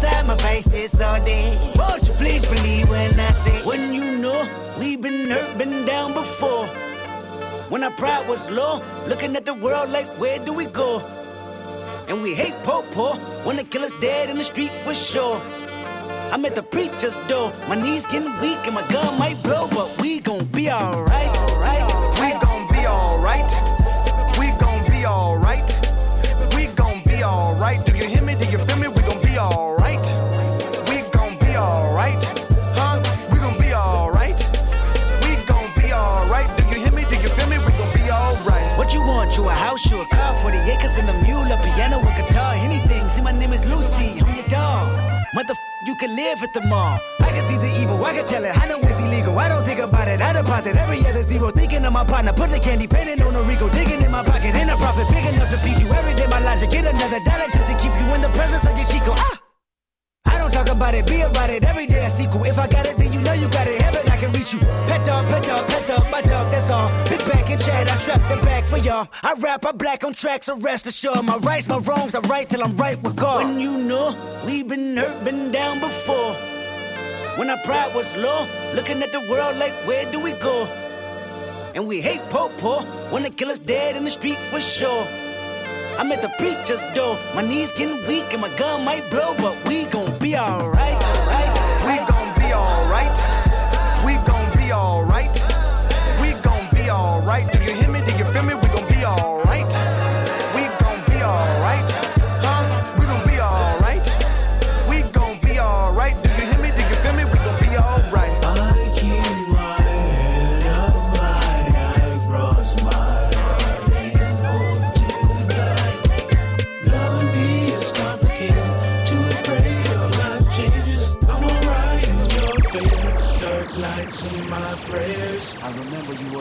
Trying to side my all day. Won't you please believe when I say, when you know we've been hurt, been down before. When our pride was low, looking at the world like, where do we go? And we hate po po when the killer's dead in the street for sure. I'm at the preacher's door, my knees getting weak and my gun might blow, but we gon' be alright. We gon' be alright. You a car, 40 acres and a mule, a piano, a guitar, anything. See, my name is Lucy, I'm your dog. Mother, you can live at the mall. I can see the evil, I can tell it. I know it's illegal. I don't think about it. I deposit every other zero. Thinking of my partner, put the candy painting on a Rico, digging in my pocket. In a profit big enough to feed you every day. My logic, get another dollar just to keep you in the presence of your Chico. Ah! I don't talk about it, be about it. Every day I sequel. If I got it, then you know you got it. Can reach you. Pet dog, pet dog, pet dog, my dog, that's all. Pick back and chat, I trap the back for y'all. I rap, I black on tracks, so rest assured. My rights, my wrongs, I right till I'm right with God. When you know we've been hurt, been down before. When our pride was low, looking at the world like, where do we go? And we hate po po when kill us dead in the street for sure. I'm at the preacher's door. My knees getting weak and my gun might blow, but we gon' be alright. We gon' be alright.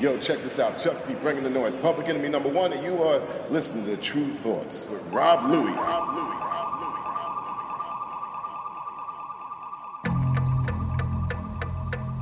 Yo, check this out. Chuck D bringing the noise. Public Enemy number one, and you are listening to Tru Thoughts with Rob Luis. Rob Luis.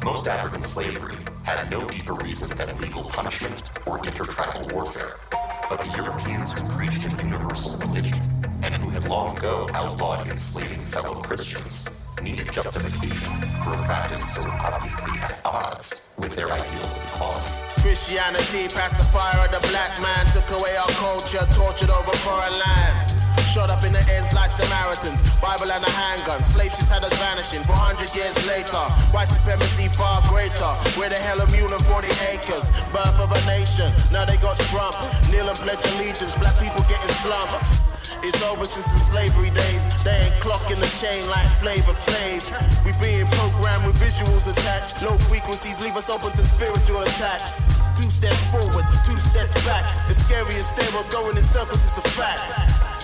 Most African slavery had no deeper reason than legal punishment or intertribal warfare. But the Europeans who preached a universal religion and who had long ago outlawed enslaving fellow Christians needed justification for a practice so obviously at odds with their ideals of equality. Christianity, pacifier of the black man, took away our culture, tortured over foreign lands. Shot up in the ends like Samaritans, Bible and a handgun. Slaves just had us vanishing 400 years later. White supremacy far greater. Where the hell are mule and 40 acres? Birth of a nation, now they got Trump. Kneel and pledge allegiance, black people getting slumped. It's over since the slavery days. They ain't clocking the chain like Flavor Flav. We being programmed with visuals attached. Low frequencies leave us open to spiritual attacks. Two steps forward, two steps back. The scariest stairwells going in circles is a fact.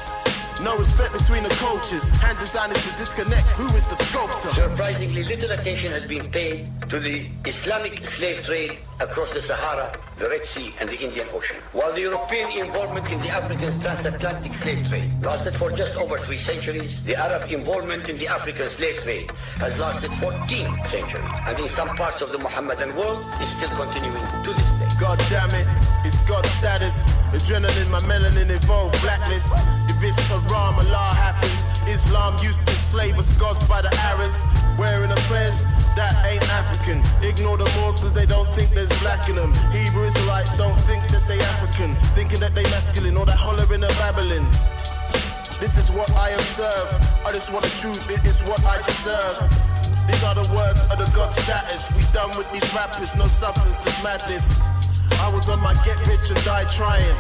No respect between the cultures. Hand designers to disconnect. Who is the sculptor? Surprisingly, little attention has been paid to the Islamic slave trade across the Sahara, the Red Sea, and the Indian Ocean. While the European involvement in the African transatlantic slave trade lasted for just over three centuries, the Arab involvement in the African slave trade has lasted 14 centuries, and in some parts of the Mohammedan world is still continuing to this day. God damn it, it's God status. Adrenaline, my melanin evolved blackness. If it's haram, Allah happens. Islam used to enslave us gods by the Arabs. Wearing a fez, that ain't African. Ignore the Muslims, they don't think there's black in them. Hebrew Israelites don't think that they African. Thinking that they masculine, or that hollering and babbling. This is what I observe. I just want the truth, it is what I deserve. These are the words of the God status. We done with these rappers, no substance, just madness. I was on my get rich and die trying.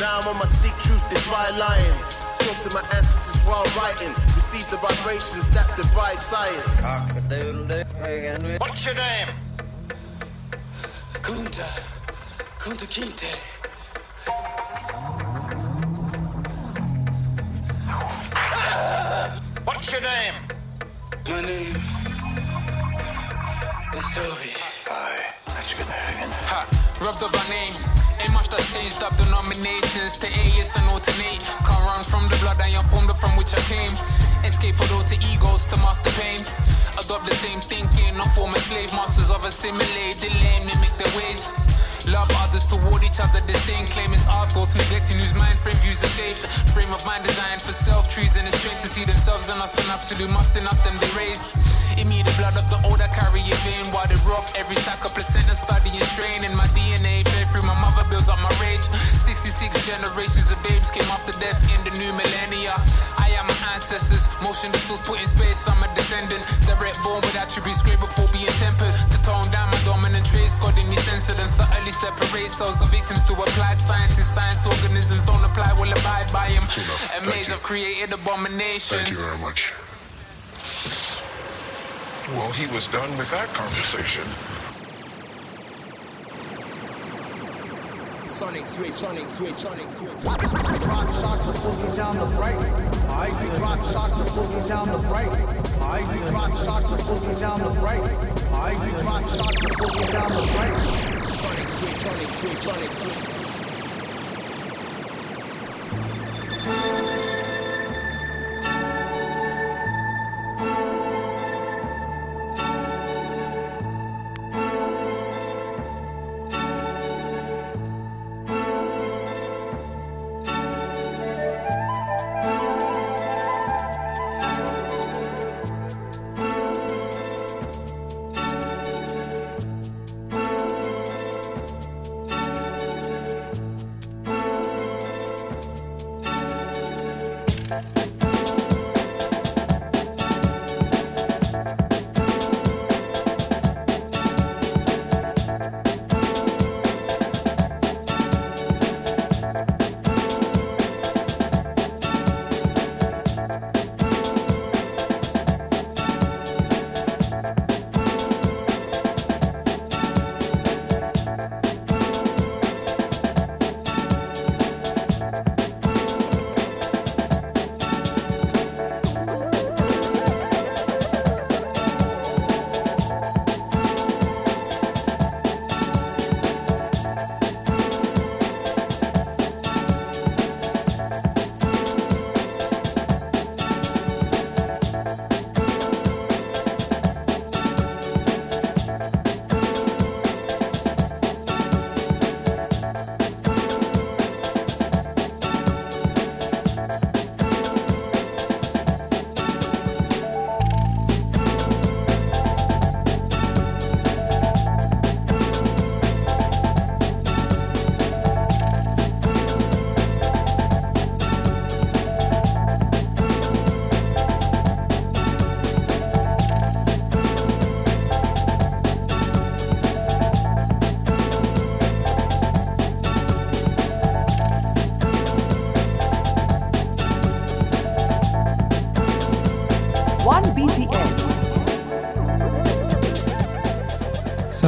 Now I'm on my seek truth, defy lying. Talk to my ancestors while writing. Receive the vibrations that divide science. What's your name? Kunta. Kunta Kinte. What's your name? My name is Toby. Hi, that's a good name. Ha, rubbed up our name. Ain't much that's changed up denominations to alias and alternate. Can't run from the blood I am formed from which I came. Escape all alter egos to master pain. Adopt the same thinking, not former slave masters of assimilate, delay, mimic their ways. Love others toward each other, disdain, claim it's our thoughts, neglecting whose mind frame views are shaped. Frame of mind designed for self treason and strength to see themselves and us an absolute must enough them they raised. In me, the blood of the old I carry in while they rock every sack of placenta, studying strain in my DNA. Fed through my mother builds up my rage. 66 generations of babes came after death in the new millennia. I am my ancestors, motion the souls put in space. I'm a descendant, direct born with attributes great before being tempered. To tone down my dominant traits, God in me censored and subtly separate souls of victims to applied sciences. Science organisms don't apply, will abide by them. A maze of created abominations. Thank you very much. Well, he was done with that conversation. Sonic switch, sonic switch, sonic switch. Rock shock the boogie down the right. I rock shock the boogie down the right. I rock shock the boogie down the right. I rock shock the boogie down the right. Sonic switch, sonic switch, sonic switch.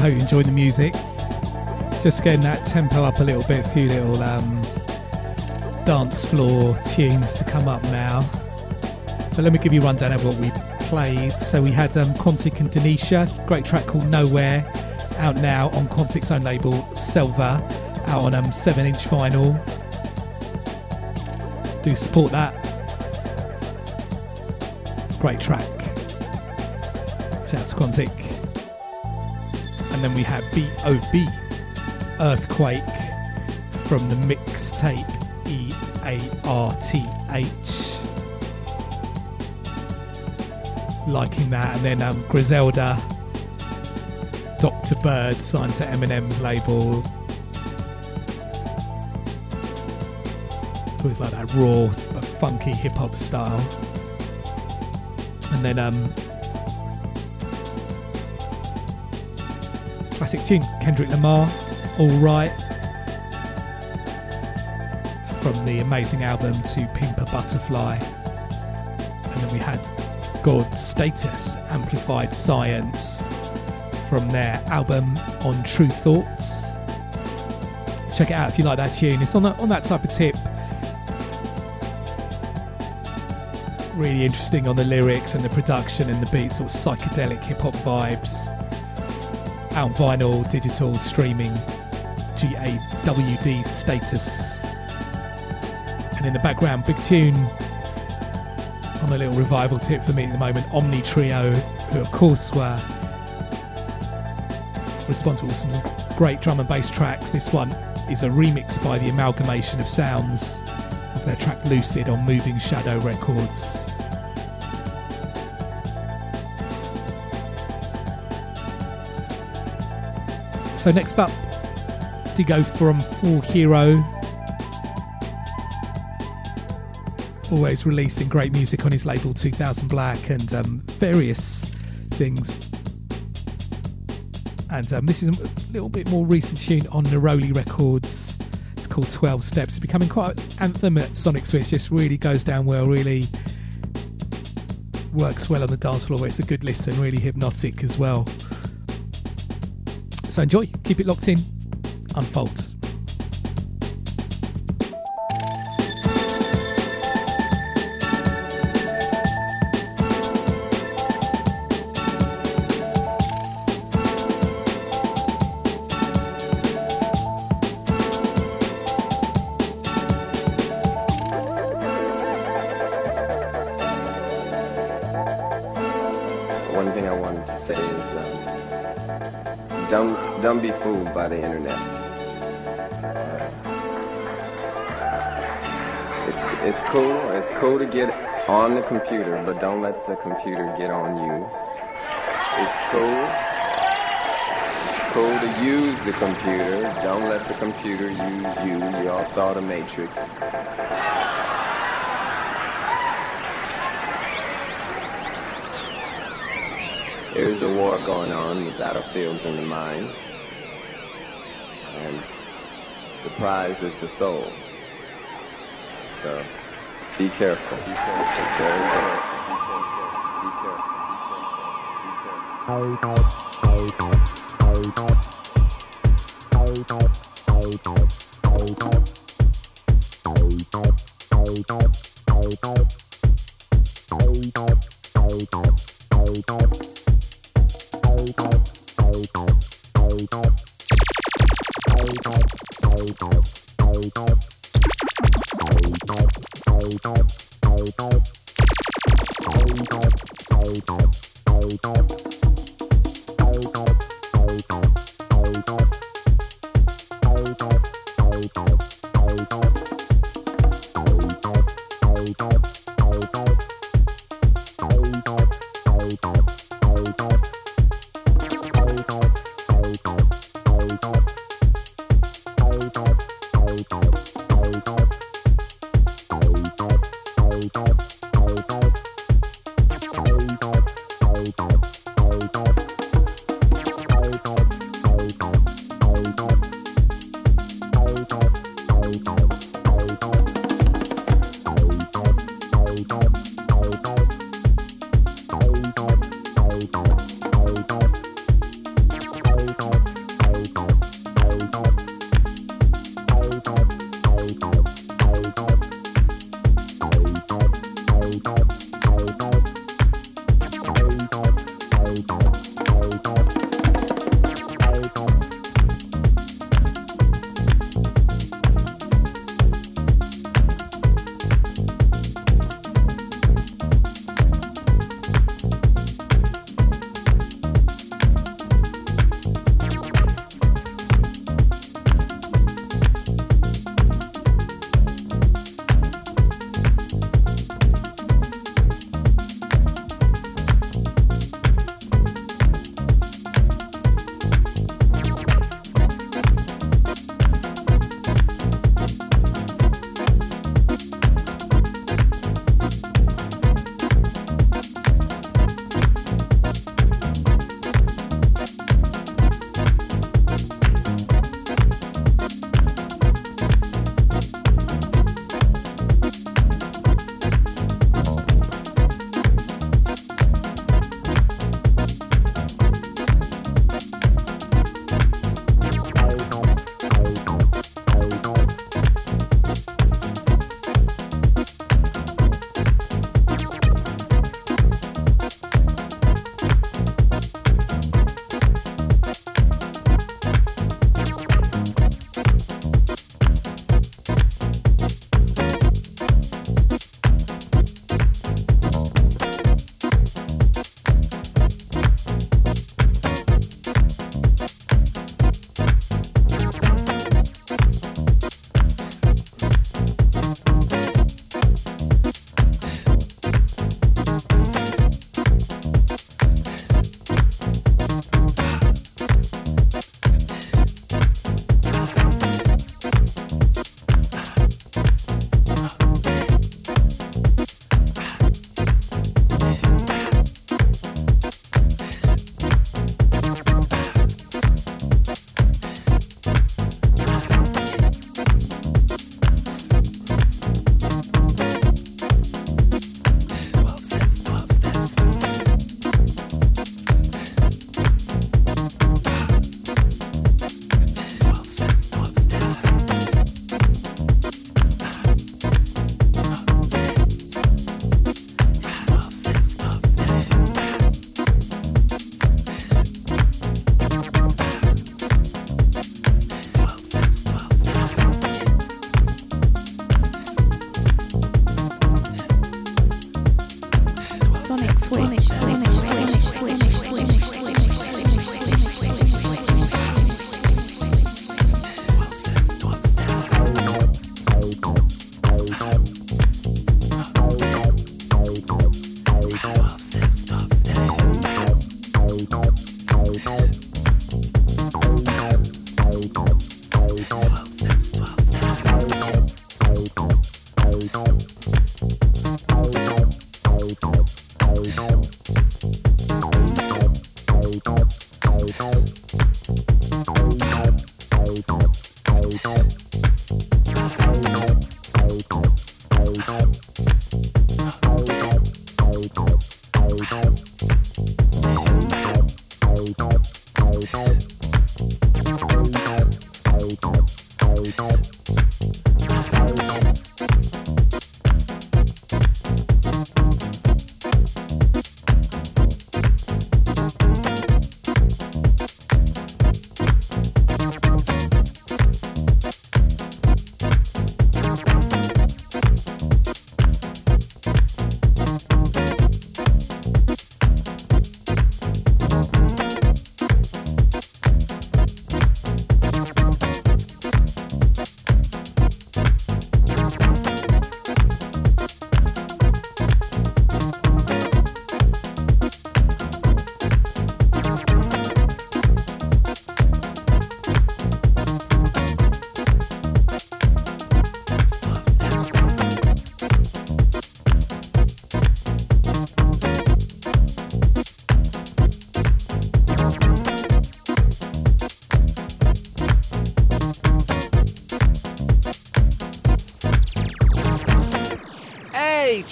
Hope you enjoyed the music. Just getting that tempo up a little bit, a few little um, dance floor tunes to come up now. But let me give you a rundown of what we played. So we had um, Quantic and Denitia, great track called Nowhere, out now on Quantic's own label Selva, out on um, 7 inch vinyl. Do support that. Great track. Shout out to Quantic. Then we had B.O.B. Earthquake from the mixtape E A R T H. Liking that. And then um, Griselda, Dr. Bird signed to Eminem's label. It was like that raw, but funky hip hop style. And then um, classic tune, Kendrick Lamar, All Right, from the amazing album To Pimp a Butterfly. And then we had God Status, Amplified Science, from their album On Tru Thoughts. Check it out if you like that tune. It's on, that on that type of tip. Really interesting on the lyrics and the production and the beats, sort of psychedelic hip hop vibes out vinyl, digital, streaming, GAWD status. And in the background, big tune on a little revival tip for me at the moment Omni Trio, who of course were responsible for some great drum and bass tracks. This one is a remix by the amalgamation of sounds of their track Lucid on Moving Shadow Records. So next up, Dego from 4hero, always releasing great music on his label 2000 Black and um, various things. And um, this is a little bit more recent tune on Neroli Records. It's called 12 Steps. It's becoming quite an anthem at Sonic Switch. Just really goes down well, really works well on the dance floor. It's a good listen, really hypnotic as well. So enjoy, keep it locked in, unfolds. Don't don't be fooled by the internet. It's it's cool. It's cool to get on the computer, but don't let the computer get on you. It's cool. It's cool to use the computer. Don't let the computer use you. You all saw the Matrix. There is a war going on in the battlefields and the mind. And the prize is the soul. So be careful. Be careful. Be careful. Be careful. Be careful.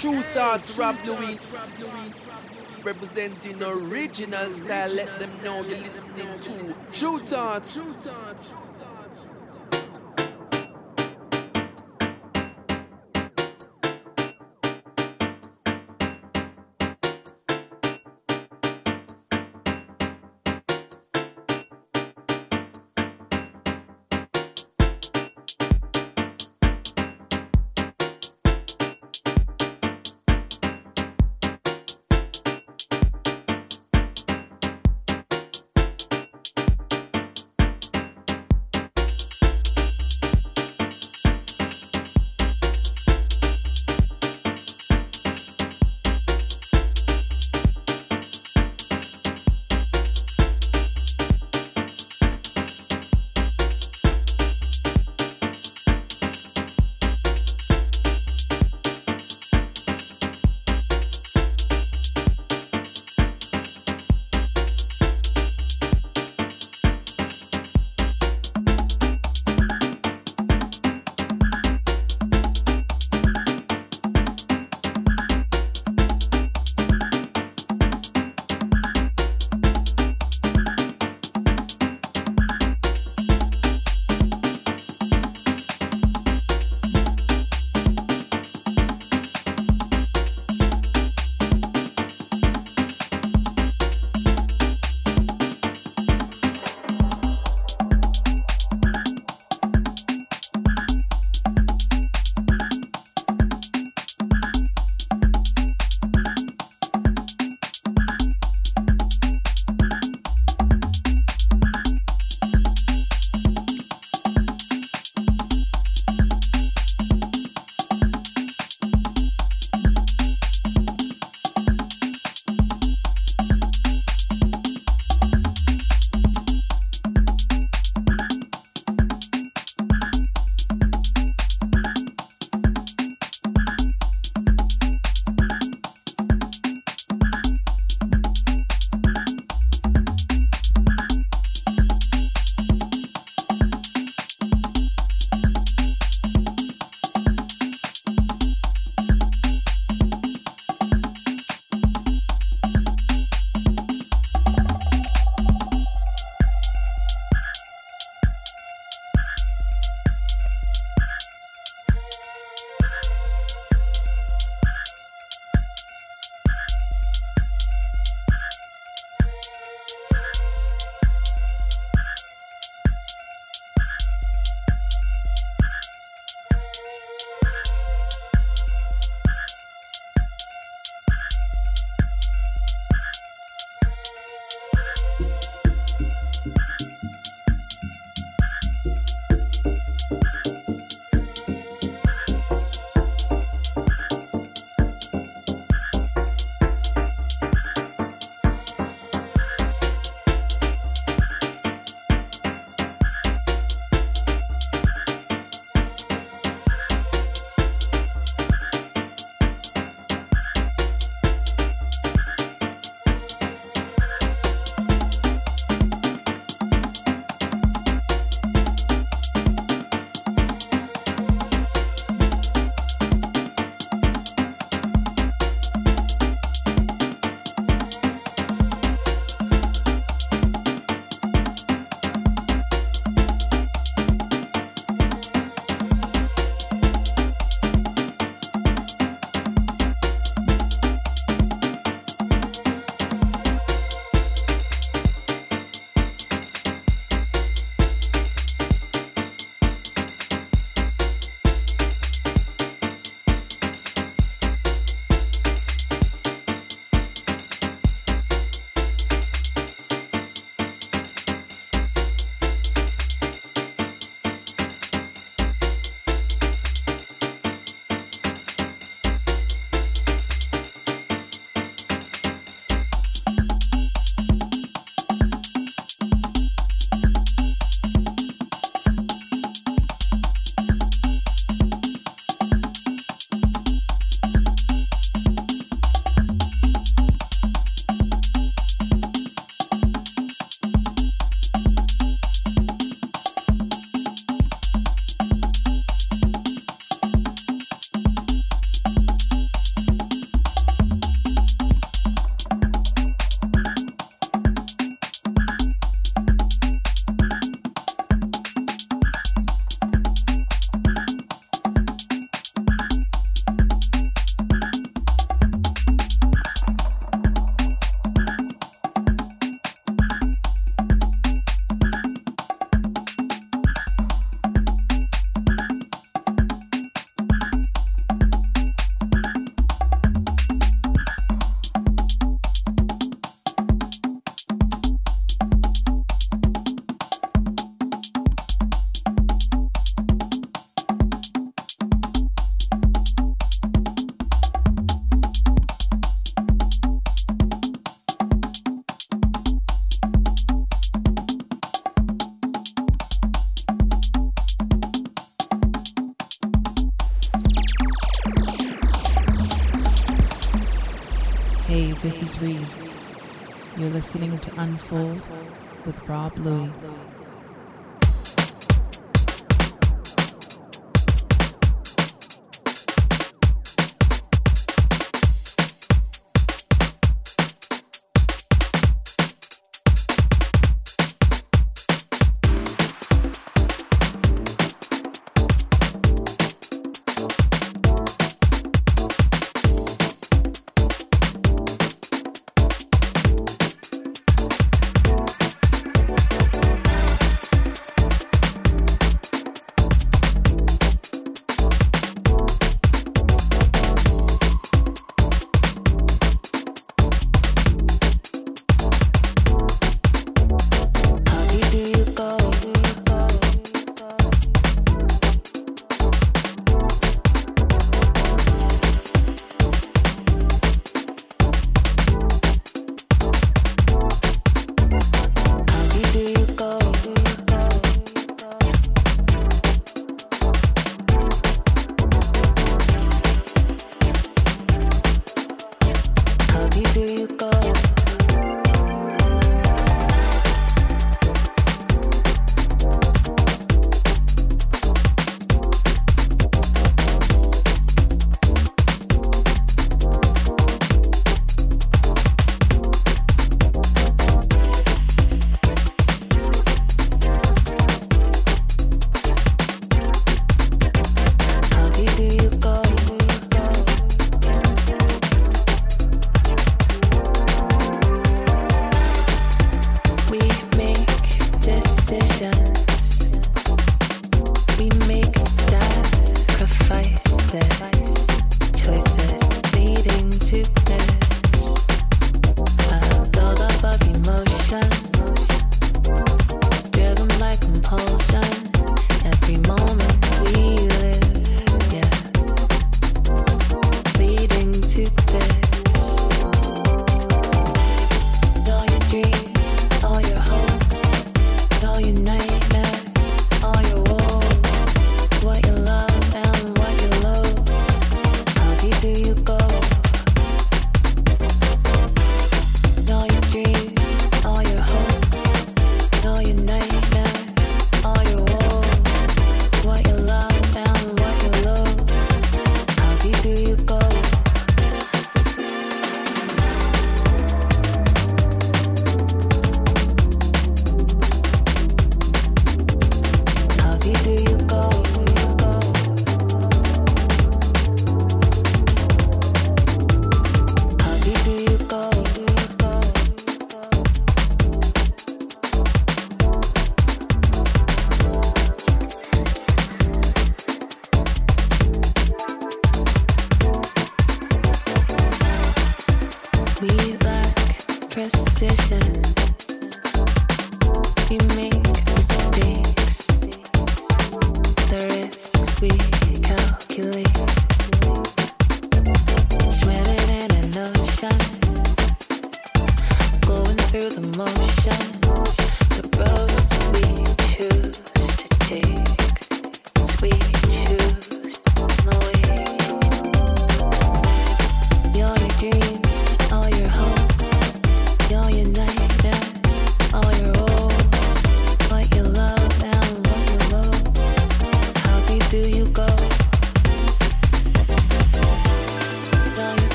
Tru Thoughts, Rob Luis. Representing original style, let them know you're listening to. Tru Thoughts. Unfold with Rob Luis. feeling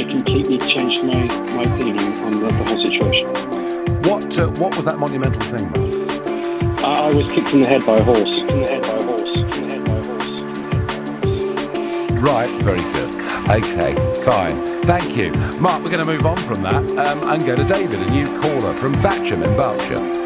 it, completely changed my, my opinion on the, the whole situation. What uh, what was that monumental thing, I, I was kicked in the head by a horse. Kicked in the head by a horse. Kicked in the head by a horse. Right, very good. Okay, fine. Thank you. Mark, we're going to move on from that um, and go to David, a new caller from Thatcham in Berkshire.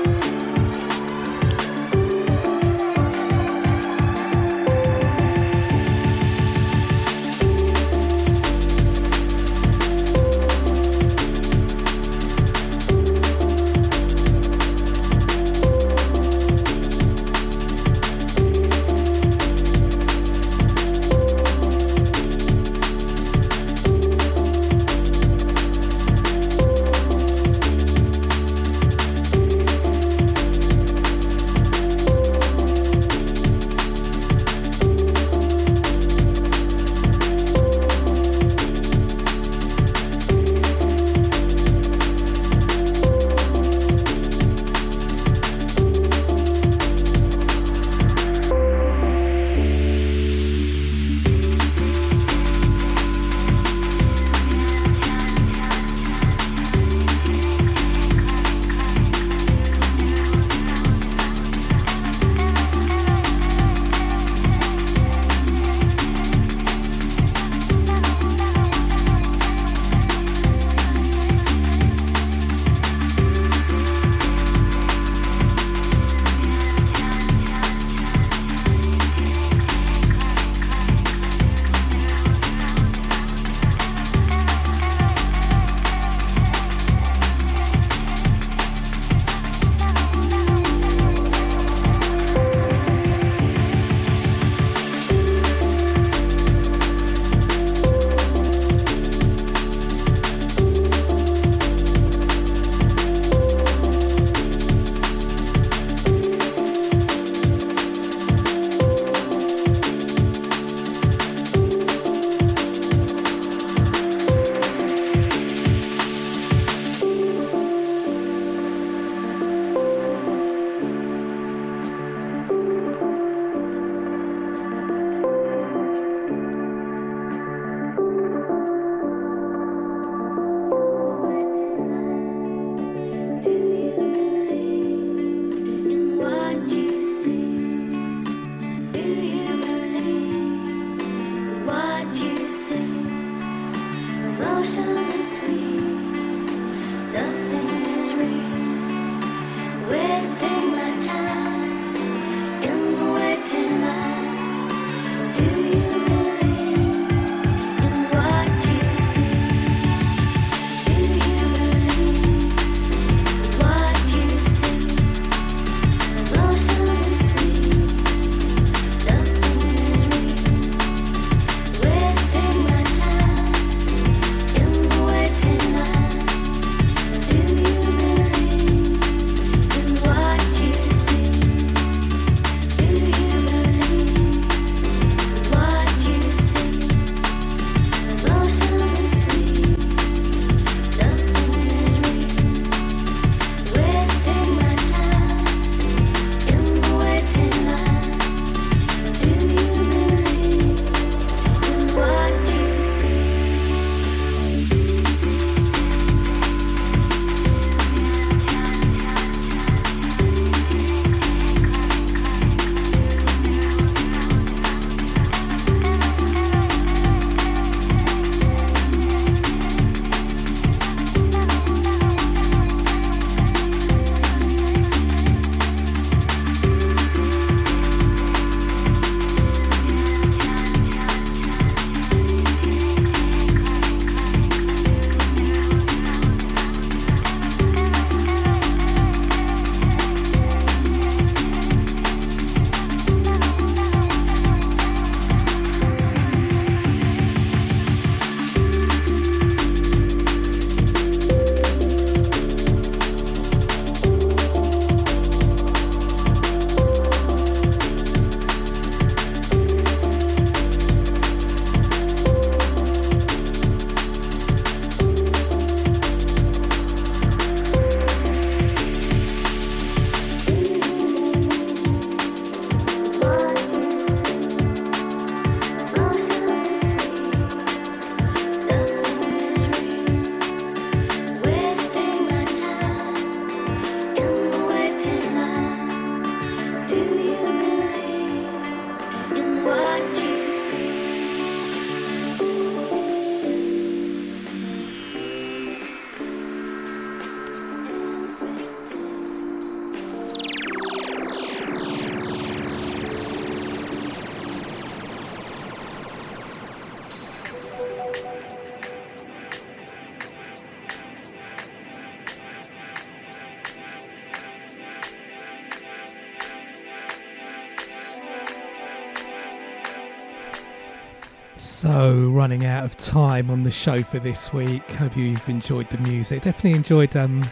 Time on the show for this week. Hope you've enjoyed the music. Definitely enjoyed um,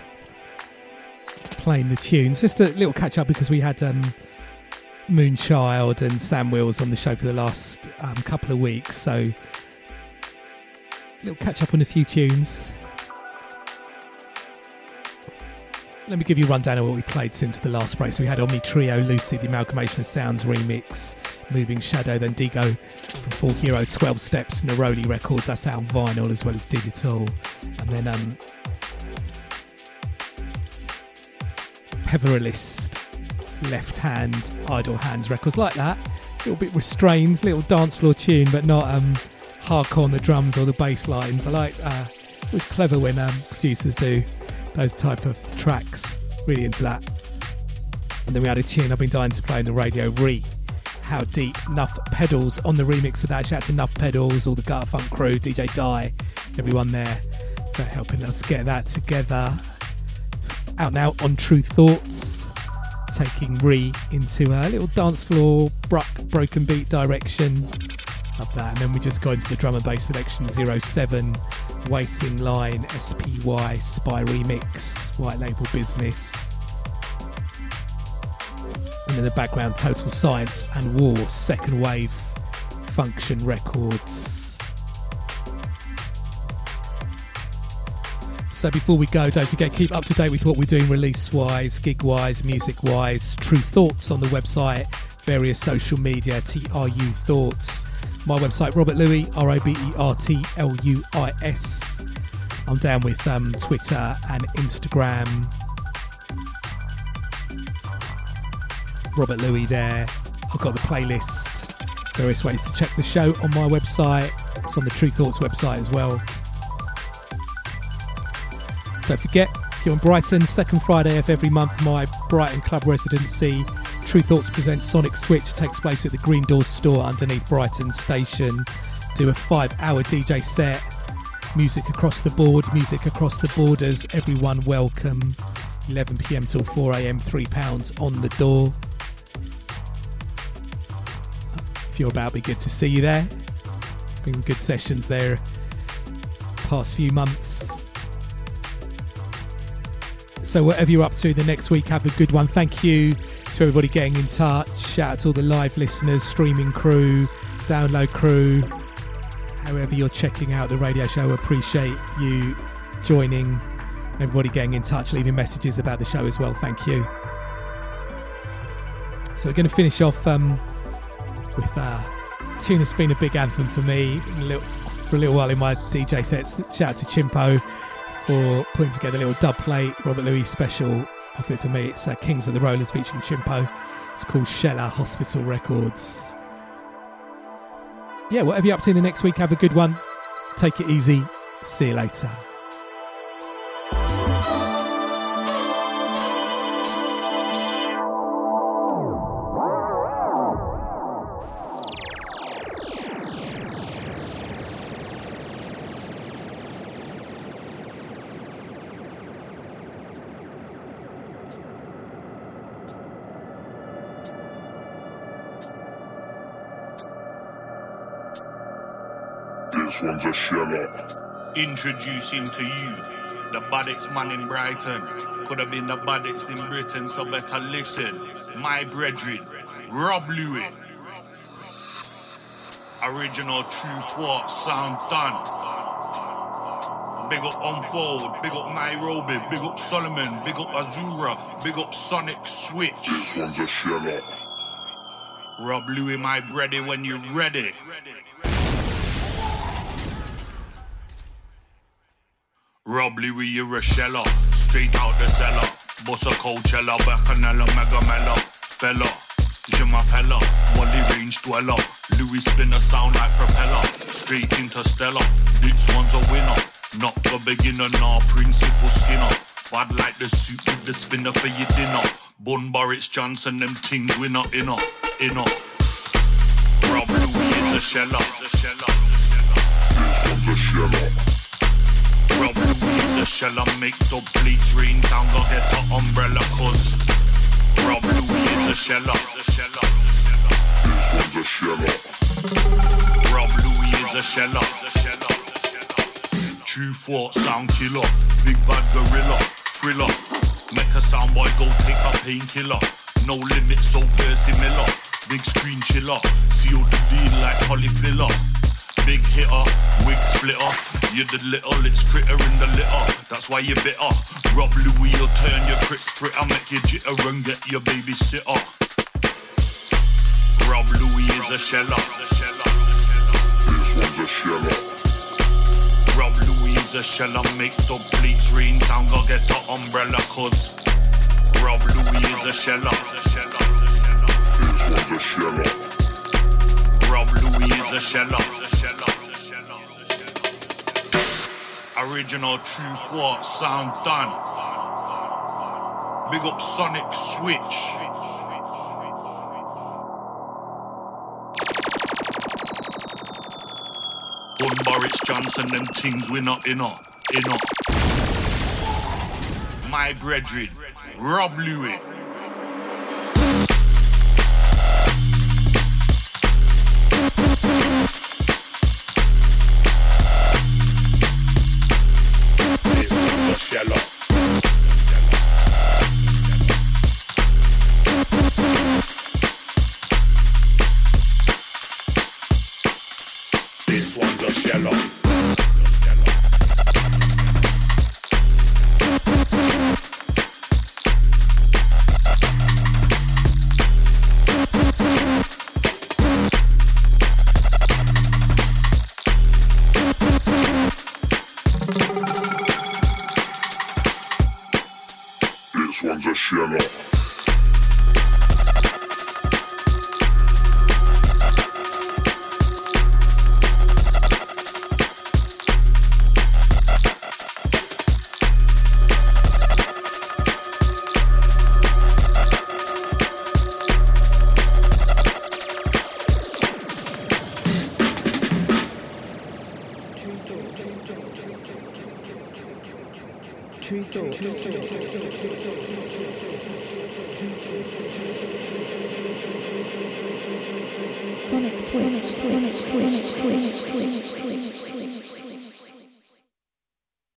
playing the tunes. Just a little catch up because we had um, Moonchild and Sam Wills on the show for the last um, couple of weeks. So, a little catch up on a few tunes. Let me give you a rundown of what we played since the last break. So we had Omni Trio, Lucy, the Amalgamation of Sounds remix, Moving Shadow, then Dego from 4hero, 12 Steps, Neroli Records, that's out on vinyl as well as digital. And then um, Peverelist, Left Hand, Idle Hands records, like that. A little bit restrained, little dance floor tune, but not um, hardcore on the drums or the bass lines. I like uh, it was clever when um, producers do those type of tracks. Really into that. And then we had a tune I've been dying to play on the radio, Re. How Deep, Nuff Pedals on the remix of that. Shout out to Nuff Pedals, all the Gutter Funk crew, DJ Die, everyone there for helping us get that together. Out now on Tru Thoughts, taking Re into a little dance floor, bruck, broken beat direction. Love that. And then we just go into the drum and bass selection 07, Waiting Line, SPY, Spy Remix, White Label Business. And in the background, Total Science and War, Second Wave, Function Records. So before we go, don't forget, keep up to date with what we're doing release wise, gig wise, music wise, Tru Thoughts on the website, various social media, TRU Thoughts my website, Robert Luis, R O B E R T L U I S. I'm down with um, Twitter and Instagram. Robert Luis there. I've got the playlist, various ways to check the show on my website. It's on the Tru Thoughts website as well. Don't forget, if you're in Brighton, second Friday of every month, my Brighton Club residency Tru Thoughts presents Sonic Switch takes place at the Green Doors store underneath Brighton Station. Do a five hour DJ set, music across the board, music across the borders, everyone welcome. 11 pm till 4 am, £3 on the door. You're about, be good to see you there. Been good sessions there past few months. So, whatever you're up to the next week, have a good one. Thank you to everybody getting in touch. Shout out to all the live listeners, streaming crew, download crew, however you're checking out the radio show. Appreciate you joining. Everybody getting in touch, leaving messages about the show as well. Thank you. So we're going to finish off um, with uh, a tune that's been a big anthem for me for a little while in my DJ sets. Shout out to Chimpo for putting together a little dub plate, Robert Luis special off it for me. It's uh, Kings of the Rollers featuring Chimpo. It's called Sheller Hospital Records. Yeah, whatever you're up to in the next week, have a good one. Take it easy. See you later. One's a sheller. Introducing to you the baddest man in Brighton. Could have been the baddest in Britain, so better listen. My brethren, Rob Luis. Original Tru Thought sound done. Big up Unfold, big up Nairobi, big up Solomon, big up Azura, big up Sonic Switch. This one's a sheller. Rob Luis, my bready, when you're ready. Rob Luis, you're a. Straight out the cellar. Bossa Coachella, Bacchanella, Megamella. Fella, Jimapella. Whalley Range dweller. Luis spinner sound like propeller. Straight interstellar. This one's a winner. Not for beginner, nah, principal skinner. Bad like the suit with the spinner for your dinner. Bun Boris Johnson, them things winner, inner, inner. Rob Luis is a sheller. This one's a sheller. Luis the sheller make dub plates rain sound got get the umbrella cause Rob Luis is a sheller This one's a sheller. Rob Luis is a sheller. Tru thought, sound killer. Big bad gorilla, thriller. Make a sound boy go take a painkiller. No limit, so Percy Miller. Big screen chiller. The deal like Holly Fliller. Big hitter, wig splitter. You're the little, it's critter in the litter. That's why you're bitter. Rob Luis, you'll turn your crits pritter. Make you jitter and get your babysitter. Rob Luis is a sheller. This one's a sheller. Rob Luis is a sheller. Make dog plates rain down. Go get the umbrella, cause Rob Luis is a sheller. This one's a sheller. Is a sheller. Original Tru thought sound done. Big up Sonic Switch. On Boris Johnson, them things we not in up. My brethren, Rob Luis. One's